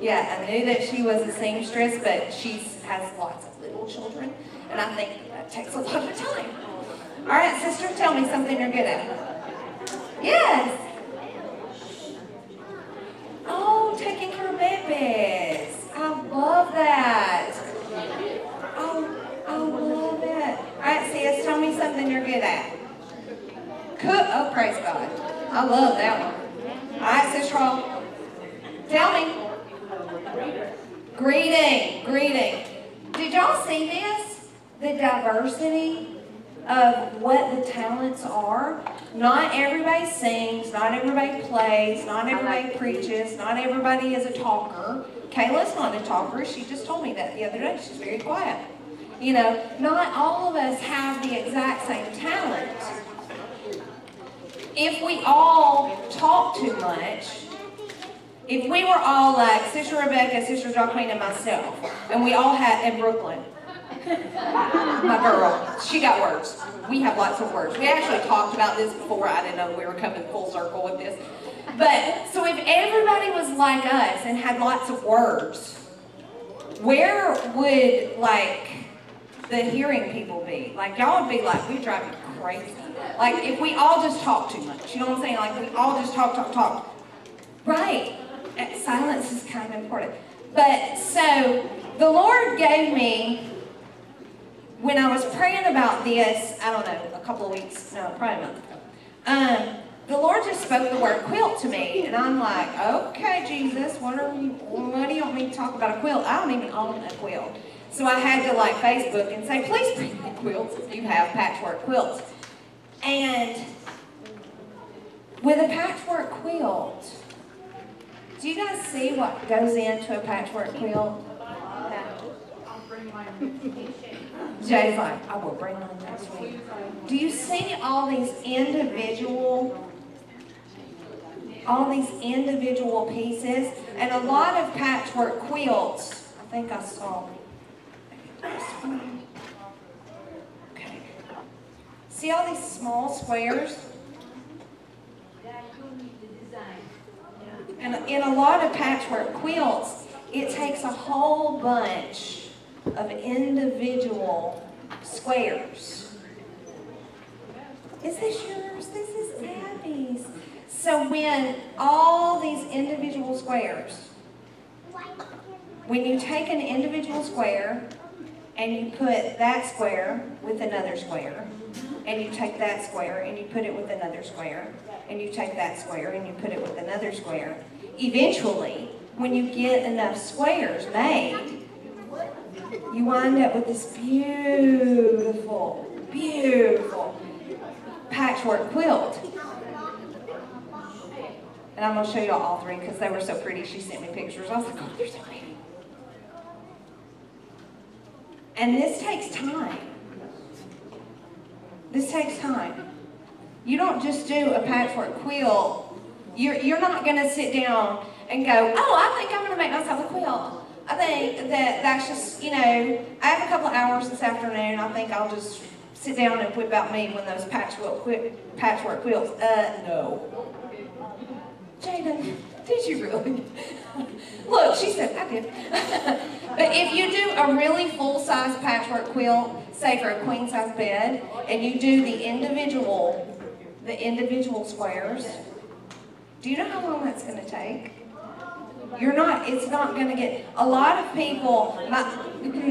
Yeah, I knew that she was a seamstress, but she has lots of little children, and I think that takes a lot of time. All right, sister, tell me something you're good at. Yes. Oh, taking care of babies. I love that. Oh, I love it. All right, sis, tell me something you're good at. Cook. Oh, praise God. I love that one. All right, sis Roll. Tell me. Greeting. Greeting. Did y'all see this? The diversity of what the talents are. Not everybody sings, not everybody plays, not everybody preaches, not everybody is a talker. Kayla's not a talker. She just told me that the other day. She's very quiet. You know, not all of us have the exact same talent. If we all talk too much, if we were all like Sister Rebecca, Sister Jacqueline, and myself, and we all had, in Brooklyn, my girl, she got words. We have lots of words. We actually talked about this before. I didn't know we were coming full circle with this. But, so if everybody was like us and had lots of words, where would, like, the hearing people be? Like, y'all would be like, we drive me crazy. Like, if we all just talk too much, you know what I'm saying? Like, we all just talk, talk, talk. Right. Silence is kind of important. But, so, the Lord gave me, when I was praying about this, I don't know, a couple of weeks, no, probably a month ago, um, the Lord just spoke the word quilt to me, and I'm like, okay, Jesus, what are you, what do you want me to talk about a quilt? I don't even own a quilt. So I had to like Facebook and say, please bring me quilts if you have patchwork quilts. And with a patchwork quilt, do you guys see what goes into a patchwork quilt? Jay's I will bring mine next week. Do you see all these individual, all these individual pieces? And a lot of patchwork quilts, I think I saw. Okay. See all these small squares? And in a lot of patchwork quilts, it takes a whole bunch of individual squares. Is this yours? This is Abby's. So when all these individual squares, when you take an individual square and you put that square with another square, and you take that square and you put it with another square, and you take that square and you put it with another square, eventually, when you get enough squares made, you wind up with this beautiful, beautiful patchwork quilt. And I'm going to show you all three because they were so pretty. She sent me pictures. I was like, oh, they're so pretty. And this takes time. This takes time. You don't just do a patchwork quilt. You're, you're not going to sit down and go, oh, I think I'm going to make myself a quilt. I think that that's just, you know, I have a couple hours this afternoon. I think I'll just sit down and whip out me one those patchwork, quilt, patchwork quilts. Uh, no. Jaden, did you really? Look, she said, I did. but if you do a really full-size patchwork quilt, say for a queen-size bed, and you do the individual, the individual squares, do you know how long that's going to take? You're not, it's not going to get, a lot of people, my,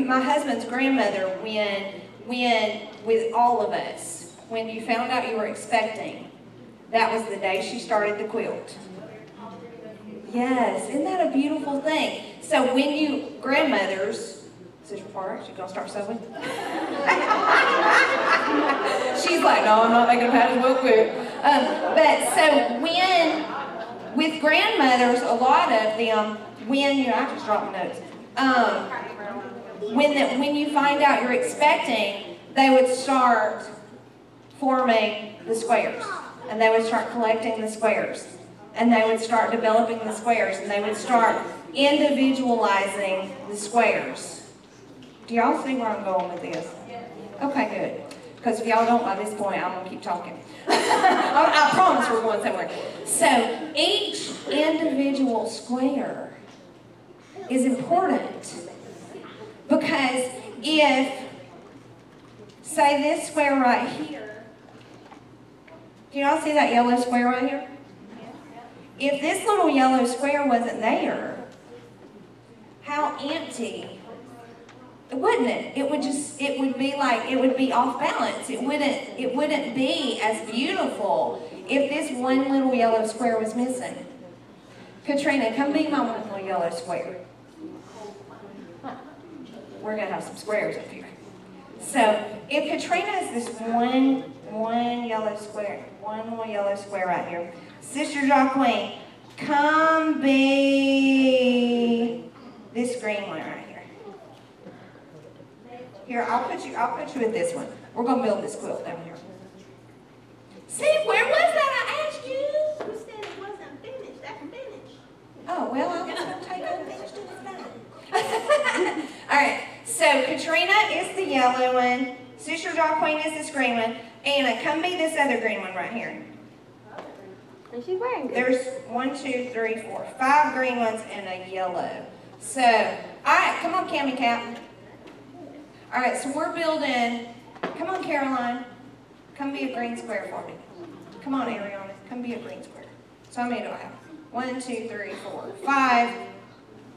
my husband's grandmother, when, when, with all of us, when you found out you were expecting, that was the day she started the quilt. Yes, isn't that a beautiful thing? So when you, grandmothers, Sister Parks, you gonna start sewing? She's like, no, I'm not making a pattern real quick. Um, but so when, with grandmothers, a lot of them, when you, I just dropped my notes. Um, when the, when you find out you're expecting, they would start forming the squares, and they would start collecting the squares and they would start developing the squares and they would start individualizing the squares. Do y'all see where I'm going with this? Okay, good. Because if y'all don't by this point, I'm going to keep talking. I, I promise we're going somewhere. So each individual square is important because if, say this square right here, do y'all see that yellow square right here? If this little yellow square wasn't there, how empty, wouldn't it? It would just, it would be like, it would be off balance. It wouldn't, it wouldn't be as beautiful if this one little yellow square was missing. Katrina, come be my little yellow square. we're gonna have some squares up here. So if Katrina is this one, one yellow square, one little yellow square right here. Sister Jacqueline, come be this green one right here. I'll put you, I'll put you with this one. We're gonna build this quilt down here. See, where was that? I asked you.
You said it wasn't finished, that's finished.
Oh, well, I was gonna take unfinished and it's done. All right, so Katrina is the yellow one, Sister Jacqueline is this green one, Anna, come be this other green one right here.
And she's wearing good.
There's one, two, three, four, five green ones and a yellow. So, all right, come on, Cammy Cap. All right, so we're building, come on, Caroline, come be a green square for me. Come on, Ariana, come be a green square. So how many do I have? One, two, three, four, five.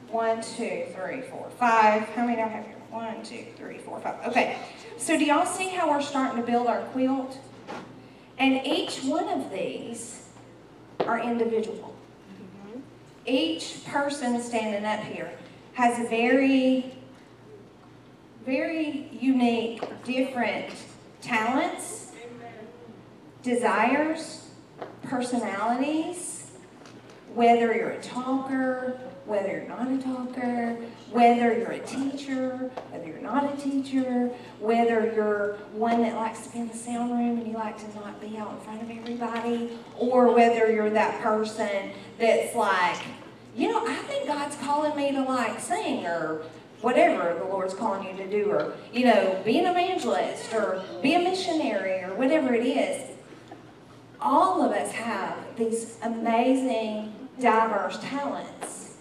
One, two, three, four, five. How many do I have here? One, two, three, four, five. Okay, so do y'all see how we're starting to build our quilt? And each one of these are individual. Mm-hmm. Each person standing up here has a very, very unique, different talents, desires, personalities, whether you're a talker, whether you're not a talker, whether you're a teacher, whether you're not a teacher, whether you're one that likes to be in the sound room and you like to not be out in front of everybody, or whether you're that person that's like, you know, I think God's calling me to like sing or whatever the Lord's calling you to do, or, you know, be an evangelist or be a missionary or whatever it is. All of us have these amazing, diverse talents.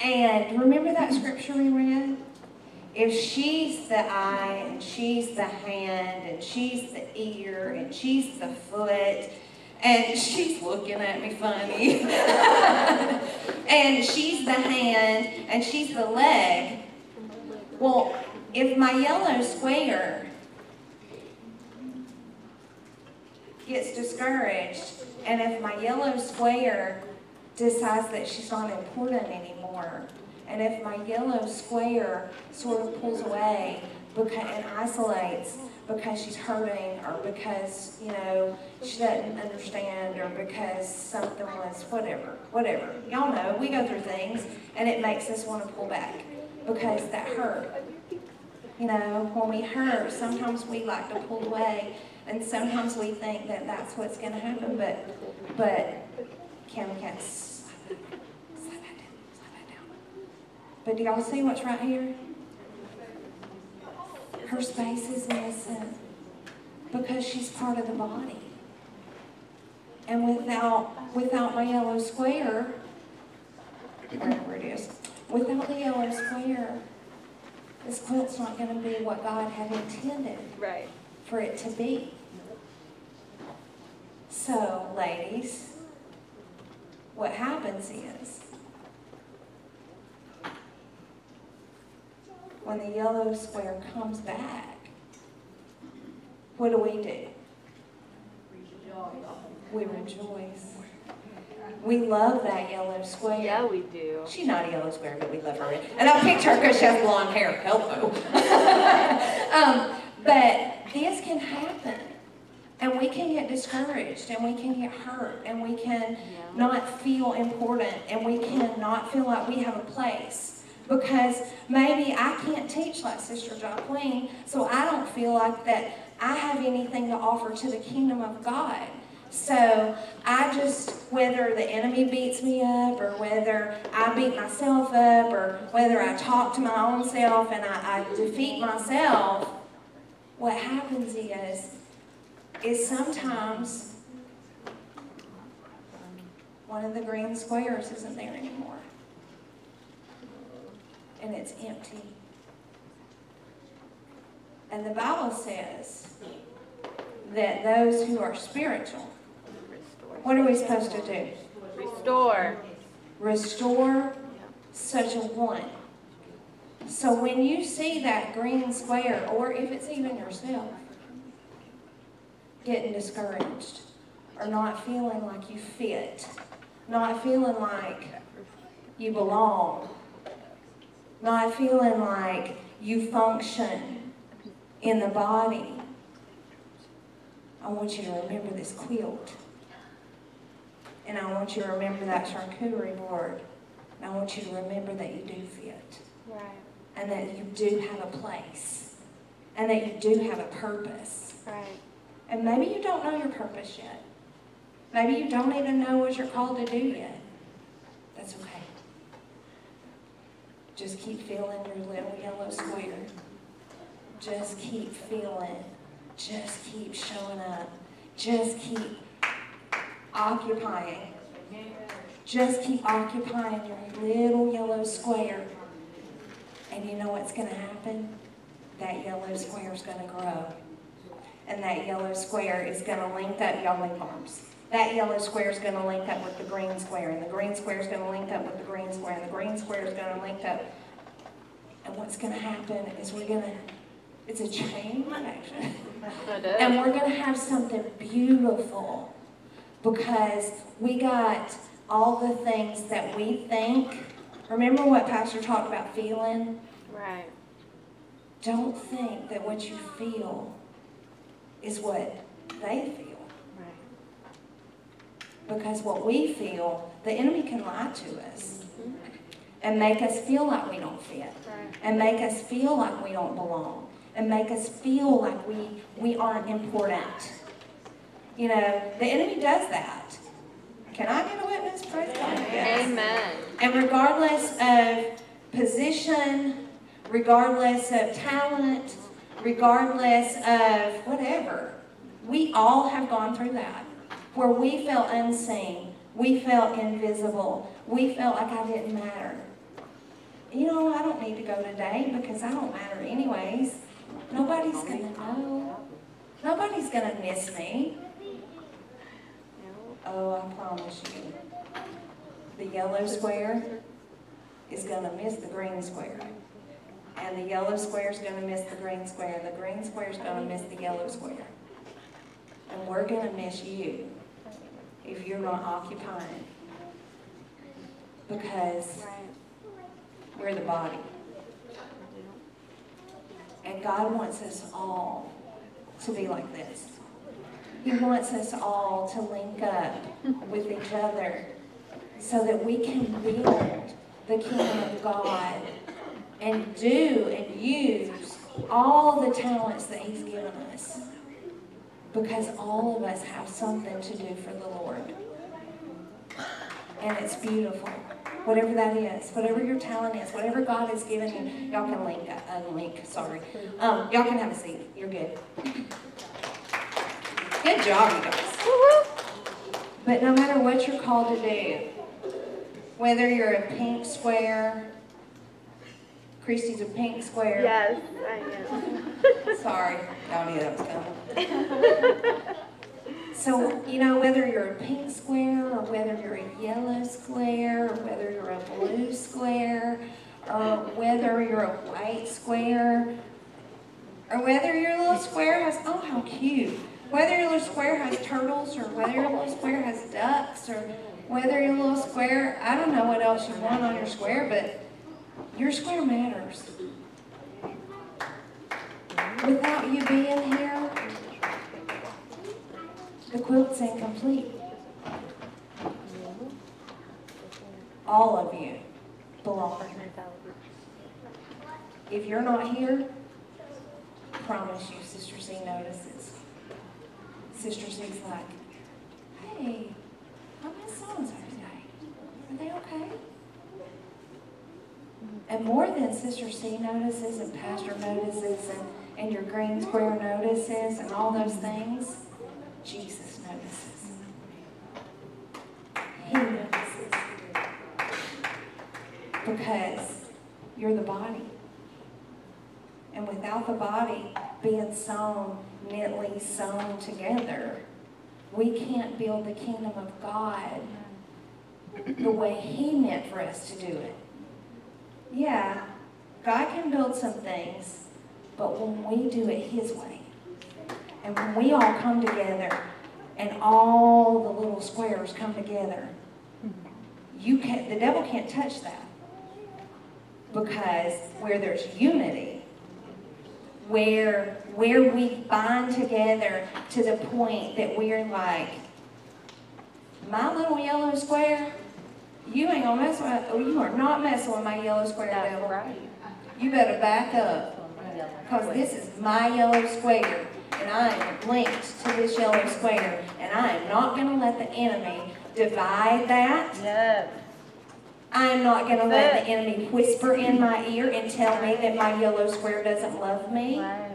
And remember that scripture we read? If she's the eye, and she's the hand, and she's the ear, and she's the foot, and she's looking at me funny, and she's the hand, and she's the leg, well, if my yellow square gets discouraged, and if my yellow square decides that she's not important anymore, and if my yellow square sort of pulls away and isolates because she's hurting or because, you know, she doesn't understand or because something was whatever, whatever. Y'all know, we go through things and it makes us want to pull back because that hurt. You know, when we hurt, sometimes we like to pull away and sometimes we think that that's what's going to happen, but, but Kim can't slide that down, slide that down. But do y'all see what's right here? Her space is missing because she's part of the body. And without, without my yellow square, wherever it is, without the yellow square, this quilt's not going to be what God had intended
Right.
for it to be. So, ladies, what happens is when the yellow square comes back, what do we do? We rejoice. We love that yellow square.
Yeah, we do.
She's not a yellow square, but we love her. And I picked her because she has blonde hair. Hello. um, but this can happen. And we can get discouraged and we can get hurt and we can not feel important and we can not feel like we have a place. Because maybe I can't teach like Sister Jacqueline, so I don't feel like that I have anything to offer to the kingdom of God. So I just, whether the enemy beats me up or whether I beat myself up or whether I talk to my own self and I, I defeat myself, what happens is, is sometimes one of the green squares isn't there anymore. And it's empty. And the Bible says that those who are spiritual, what are we supposed to do?
Restore.
Restore such a one. So when you see that green square, or if it's even yourself, getting discouraged, or not feeling like you fit, not feeling like you belong, not feeling like you function in the body, I want you to remember this quilt. And I want you to remember that charcuterie board. And I want you to remember that you do fit.
Right.
And that you do have a place. And that you do have a purpose.
Right.
And maybe you don't know your purpose yet. Maybe you don't even know what you're called to do yet. That's okay. Just keep feeling your little yellow square. Just keep feeling. Just keep showing up. Just keep occupying. Just keep occupying your little yellow square. And you know what's going to happen? That yellow square is going to grow. And that yellow square is going to link up, link arms. That yellow square is going to link up with the green square, and the green square is going to link up with the green square, and the green square is going to link up. And what's going to happen is we're going to, it's a chain reaction. And we're going to have something beautiful because we got all the things that we think. Remember what Pastor talked about feeling?
Right.
Don't think that what you feel is what they feel. Because what we feel, the enemy can lie to us and make us feel like we don't fit and make us feel like we don't belong and make us feel like we, we aren't important. You know, the enemy does that. Can I get a witness? Praise God. Yes.
Amen.
And regardless of position, regardless of talent, regardless of whatever, we all have gone through that. Where we felt unseen, we felt invisible, we felt like I didn't matter. You know, I don't need to go today because I don't matter anyways. Nobody's gonna know. Nobody's gonna miss me. Oh, I promise you. The yellow square is gonna miss the green square. And the yellow square is gonna miss the green square, the green square is gonna miss the yellow square. And we're gonna miss you if you're not occupying. Because we're the body. And God wants us all to be like this. He wants us all to link up with each other so that we can build the kingdom of God and do and use all the talents that He's given us. Because all of us have something to do for the Lord. And it's beautiful. Whatever that is, whatever your talent is, whatever God has given you, y'all can link, uh, unlink, sorry. Um, y'all can have a seat. You're good. Good job, you guys. But no matter what you're called to do, whether you're a pink square, Christy's a pink square.
Yes, I am.
Sorry, y'all knew that was coming. So, you know, whether you're a pink square, or whether you're a yellow square, or whether you're a blue square, or whether you're a white square, or whether your little square has, oh, how cute. Whether your little square has turtles, or whether your little square has ducks, or whether your little square, I don't know what else you want on your square, but your square matters. Without you being here, the quilt's incomplete. All of you belong here. If you're not here, I promise you, Sister C notices. Sister C's like, hey, how many songs are today? Are they okay? And more than Sister C notices and Pastor notices and, and your green square notices and all those things, Jesus notices. He notices. Because you're the body. And without the body being sewn, knitly sewn together, we can't build the kingdom of God the way He meant for us to do it. Yeah, God can build some things, but when we do it His way, and when we all come together and all the little squares come together, you can't, the devil can't touch that. Because where there's unity, where, where we bind together to the point that we're like, my little yellow square, you ain't gonna mess with, oh, you are not messing with my yellow square, devil.
right.
You better back up, because this is my yellow square, and I am linked to this yellow square, and I am not gonna let the enemy divide that.
No.
I am not gonna let the enemy whisper in my ear and tell me that my yellow square doesn't love me.
Right.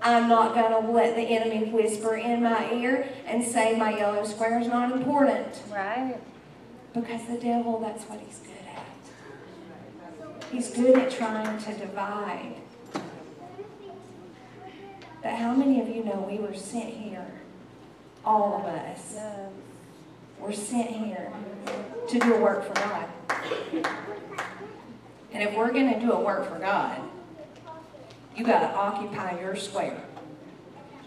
I'm not gonna let the enemy whisper in my ear and say my yellow square is not important.
Right.
Because the devil, that's what he's good at. He's good at trying to divide. But how many of you know we were sent here, all of us,
No.
Were sent here to do a work for God? And if we're gonna do a work for God, you gotta occupy your square.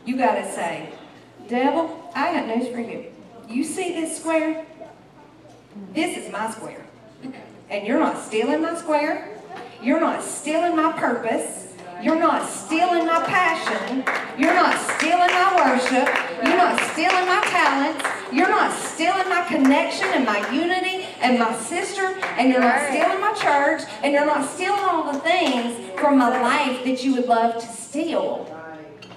You gotta say, devil, I got news for you. You see this square? This is my square. And you're not stealing my square. You're not stealing my purpose. You're not stealing my passion. You're not stealing my worship. You're not stealing my talents. You're not stealing my connection and my unity and my sister. And you're not stealing my church. And you're not stealing all the things from my life that you would love to steal.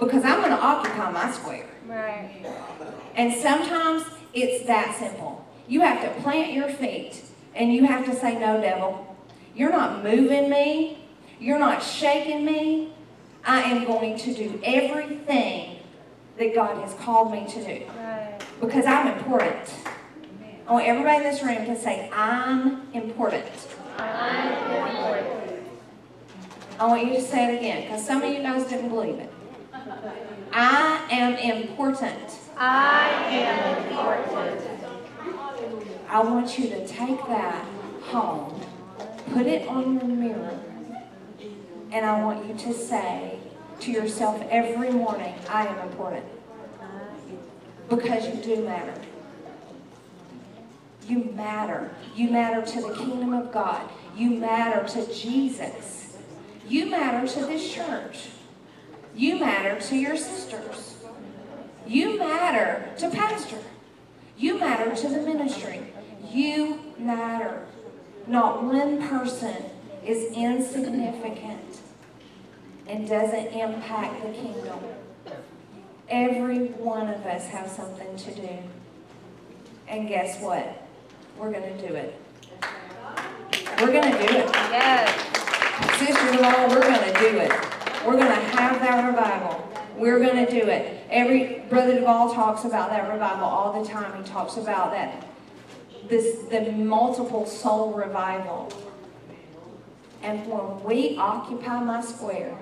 Because I'm going to occupy my square.
Right.
And sometimes it's that simple. You have to plant your feet and you have to say, No, devil, you're not moving me. You're not shaking me. I am going to do everything that God has called me to do. Because I'm important. I want everybody in this room to say, I'm important. I want you to say it again because some of you guys didn't believe it. I am important.
I am important.
I want you to take that home, put it on your mirror, and I want you to say to yourself every morning, I am important. Because you do matter. You matter. You matter to the kingdom of God. You matter to Jesus. You matter to this church. You matter to your sisters. You matter to pastor. You matter to the ministry. You matter. Not one person is insignificant and doesn't impact the kingdom. Every one of us has something to do. And guess what? We're going to do it. We're going to do it.
Yes.
Sister-in-law, we're going to do it. We're going to have that revival. We're going to do it. Every Brother Duvall talks about that revival all the time. He talks about that this the multiple soul revival. And when we occupy my square,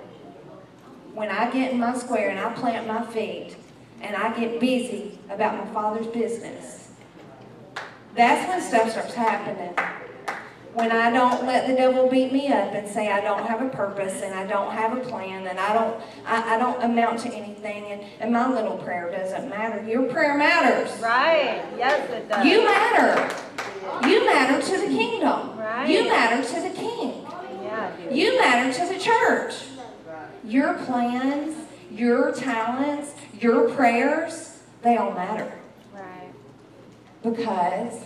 when I get in my square and I plant my feet and I get busy about my father's business, that's when stuff starts happening. When I don't let the devil beat me up and say I don't have a purpose and I don't have a plan and I don't I, I don't amount to anything and, and my little prayer doesn't matter. Your prayer matters.
Right. Yes, it does.
You matter. You matter to the kingdom.
Right.
You matter to the king.
Yeah,
You matter to the church. Your plans, your talents, your prayers, they all matter.
Right.
Because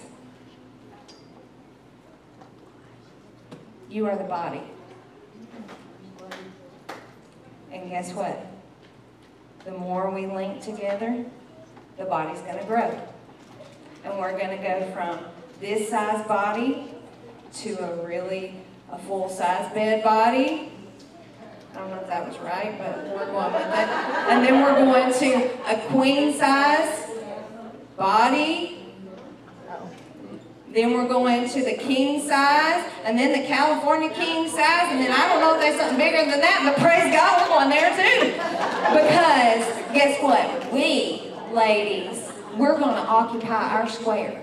you are the body. And guess what? The more we link together, the body's going to grow. And we're going to go from this size body to a really a full-size bed body. I don't know if that was right, but we're going with it. And then we're going to a queen size body. Then we're going to the king size, and then the California king size, and then I don't know if there's something bigger than that, but praise God, we're going there too. Because guess what? We, ladies, we're going to occupy our square.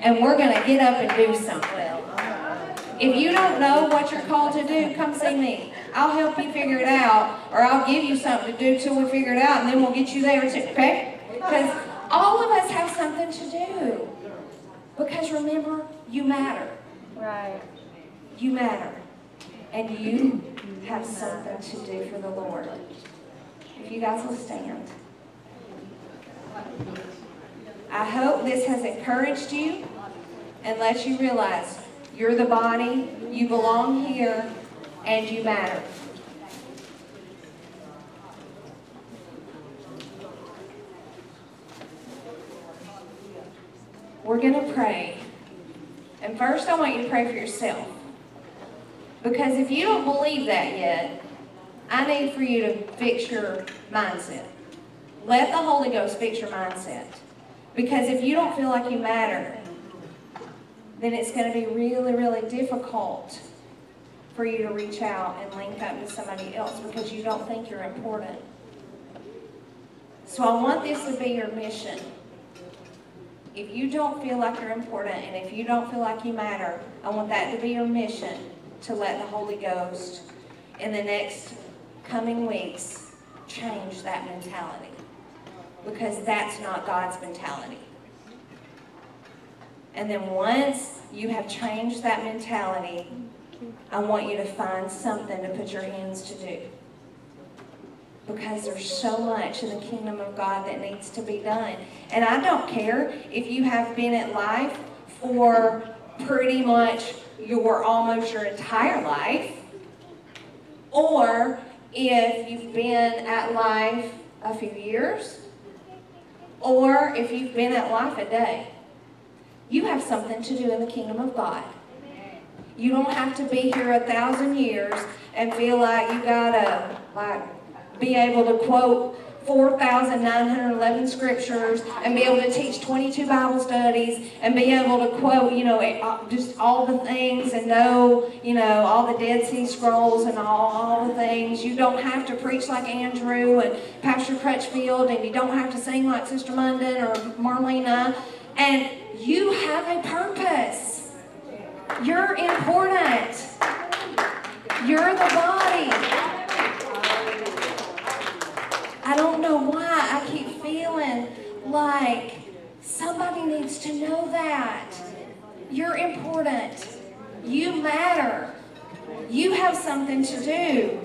And we're going to get up and do something. If you don't know what you're called to do, come see me. I'll help you figure it out, or I'll give you something to do till we figure it out, and then we'll get you there too, okay? Because all of us have something to do. Because remember, you matter.
Right.
You matter. And you have something to do for the Lord. If you guys will stand. I hope this has encouraged you and let you realize you're the body, you belong here, and you matter. We're going to pray. And first, I want you to pray for yourself. Because if you don't believe that yet, I need for you to fix your mindset. Let the Holy Ghost fix your mindset. Because if you don't feel like you matter, then it's going to be really, really difficult for you to reach out and link up with somebody else because you don't think you're important. So I want this to be your mission. If you don't feel like you're important and if you don't feel like you matter, I want that to be your mission to let the Holy Ghost in the next coming weeks change that mentality. Because that's not God's mentality. And then once you have changed that mentality, I want you to find something to put your hands to do. Because there's so much in the kingdom of God that needs to be done. And I don't care if you have been at life for pretty much your almost your entire life, or if you've been at life a few years, or if you've been at life a day. You have something to do in the kingdom of God. You don't have to be here a thousand years and feel like you gotta like be able to quote 4,911 scriptures and be able to teach 22 Bible studies and be able to quote, you know, uh, just all the things and know, you know, all the Dead Sea Scrolls and all, all the things. You don't have to preach like Andrew and Pastor Crutchfield and you don't have to sing like Sister Munden or Marlena. And you have a purpose. You're important. You're the body. I don't know why I keep feeling like somebody needs to know that. You're important. You matter. You have something to do.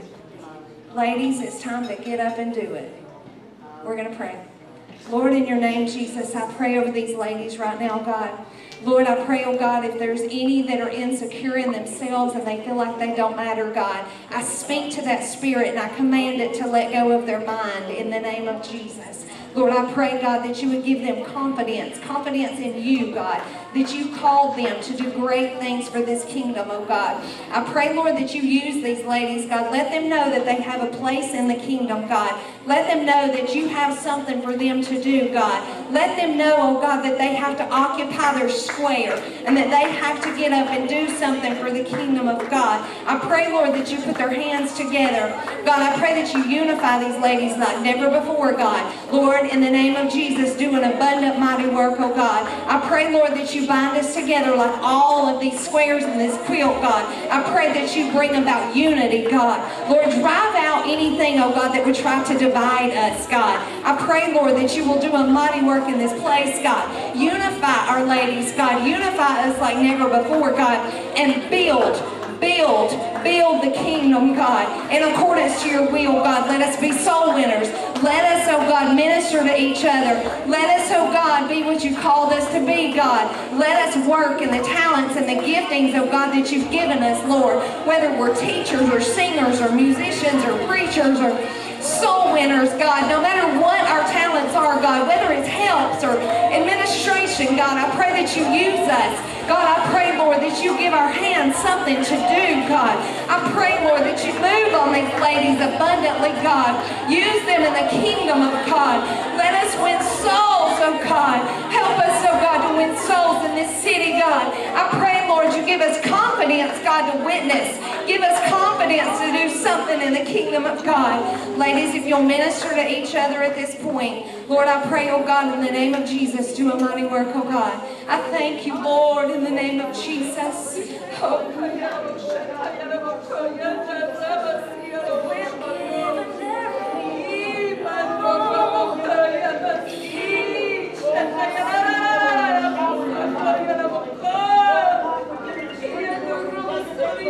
Ladies, it's time to get up and do it. We're going to pray. Lord, in your name, Jesus, I pray over these ladies right now, God. Lord, I pray, oh God, if there's any that are insecure in themselves and they feel like they don't matter, God, I speak to that spirit and I command it to let go of their mind in the name of Jesus. Lord, I pray, God, that you would give them confidence, confidence in you, God, that you called them to do great things for this kingdom, oh God. I pray, Lord, that you use these ladies, God. Let them know that they have a place in the kingdom, God. Let them know that you have something for them to do, God. Let them know, oh God, that they have to occupy their square and that they have to get up and do something for the kingdom of God. I pray, Lord, that you put their hands together. God, I pray that you unify these ladies like never before, God. Lord, in the name of Jesus, do an abundant, mighty work, oh God. I pray, Lord, that you bind us together like all of these squares in this quilt, God. I pray that you bring about unity, God. Lord, drive out anything, oh God, that would try to divide us, God. I pray, Lord, that you will do a mighty work in this place, God. Unify our ladies, God. Unify us like never before, God. And build build, build the kingdom, God, in accordance to your will, God. Let us be soul winners. Let us, oh God, minister to each other. Let us, oh God, be what you called us to be, God. Let us work in the talents and the giftings, oh God, that you've given us, Lord. Whether we're teachers or singers or musicians or preachers or soul winners, God, no matter what our talents are, God, whether it's helps or administration, God, I pray that you use us. God, I pray, Lord, that you give our hands something to do, God. I pray, Lord, that you move on these ladies abundantly, God. Use them in the kingdom of God. Let us win souls, oh God. Help us, oh God, to win souls in this city, God. I pray, Lord, you give us confidence, God, to witness. Give us confidence to do something in the kingdom of God. Ladies, if you'll minister to each other at this point, Lord, I pray, oh God, in the name of Jesus, do a mighty work, oh God. I thank you, Lord, in the name of Jesus. Oh,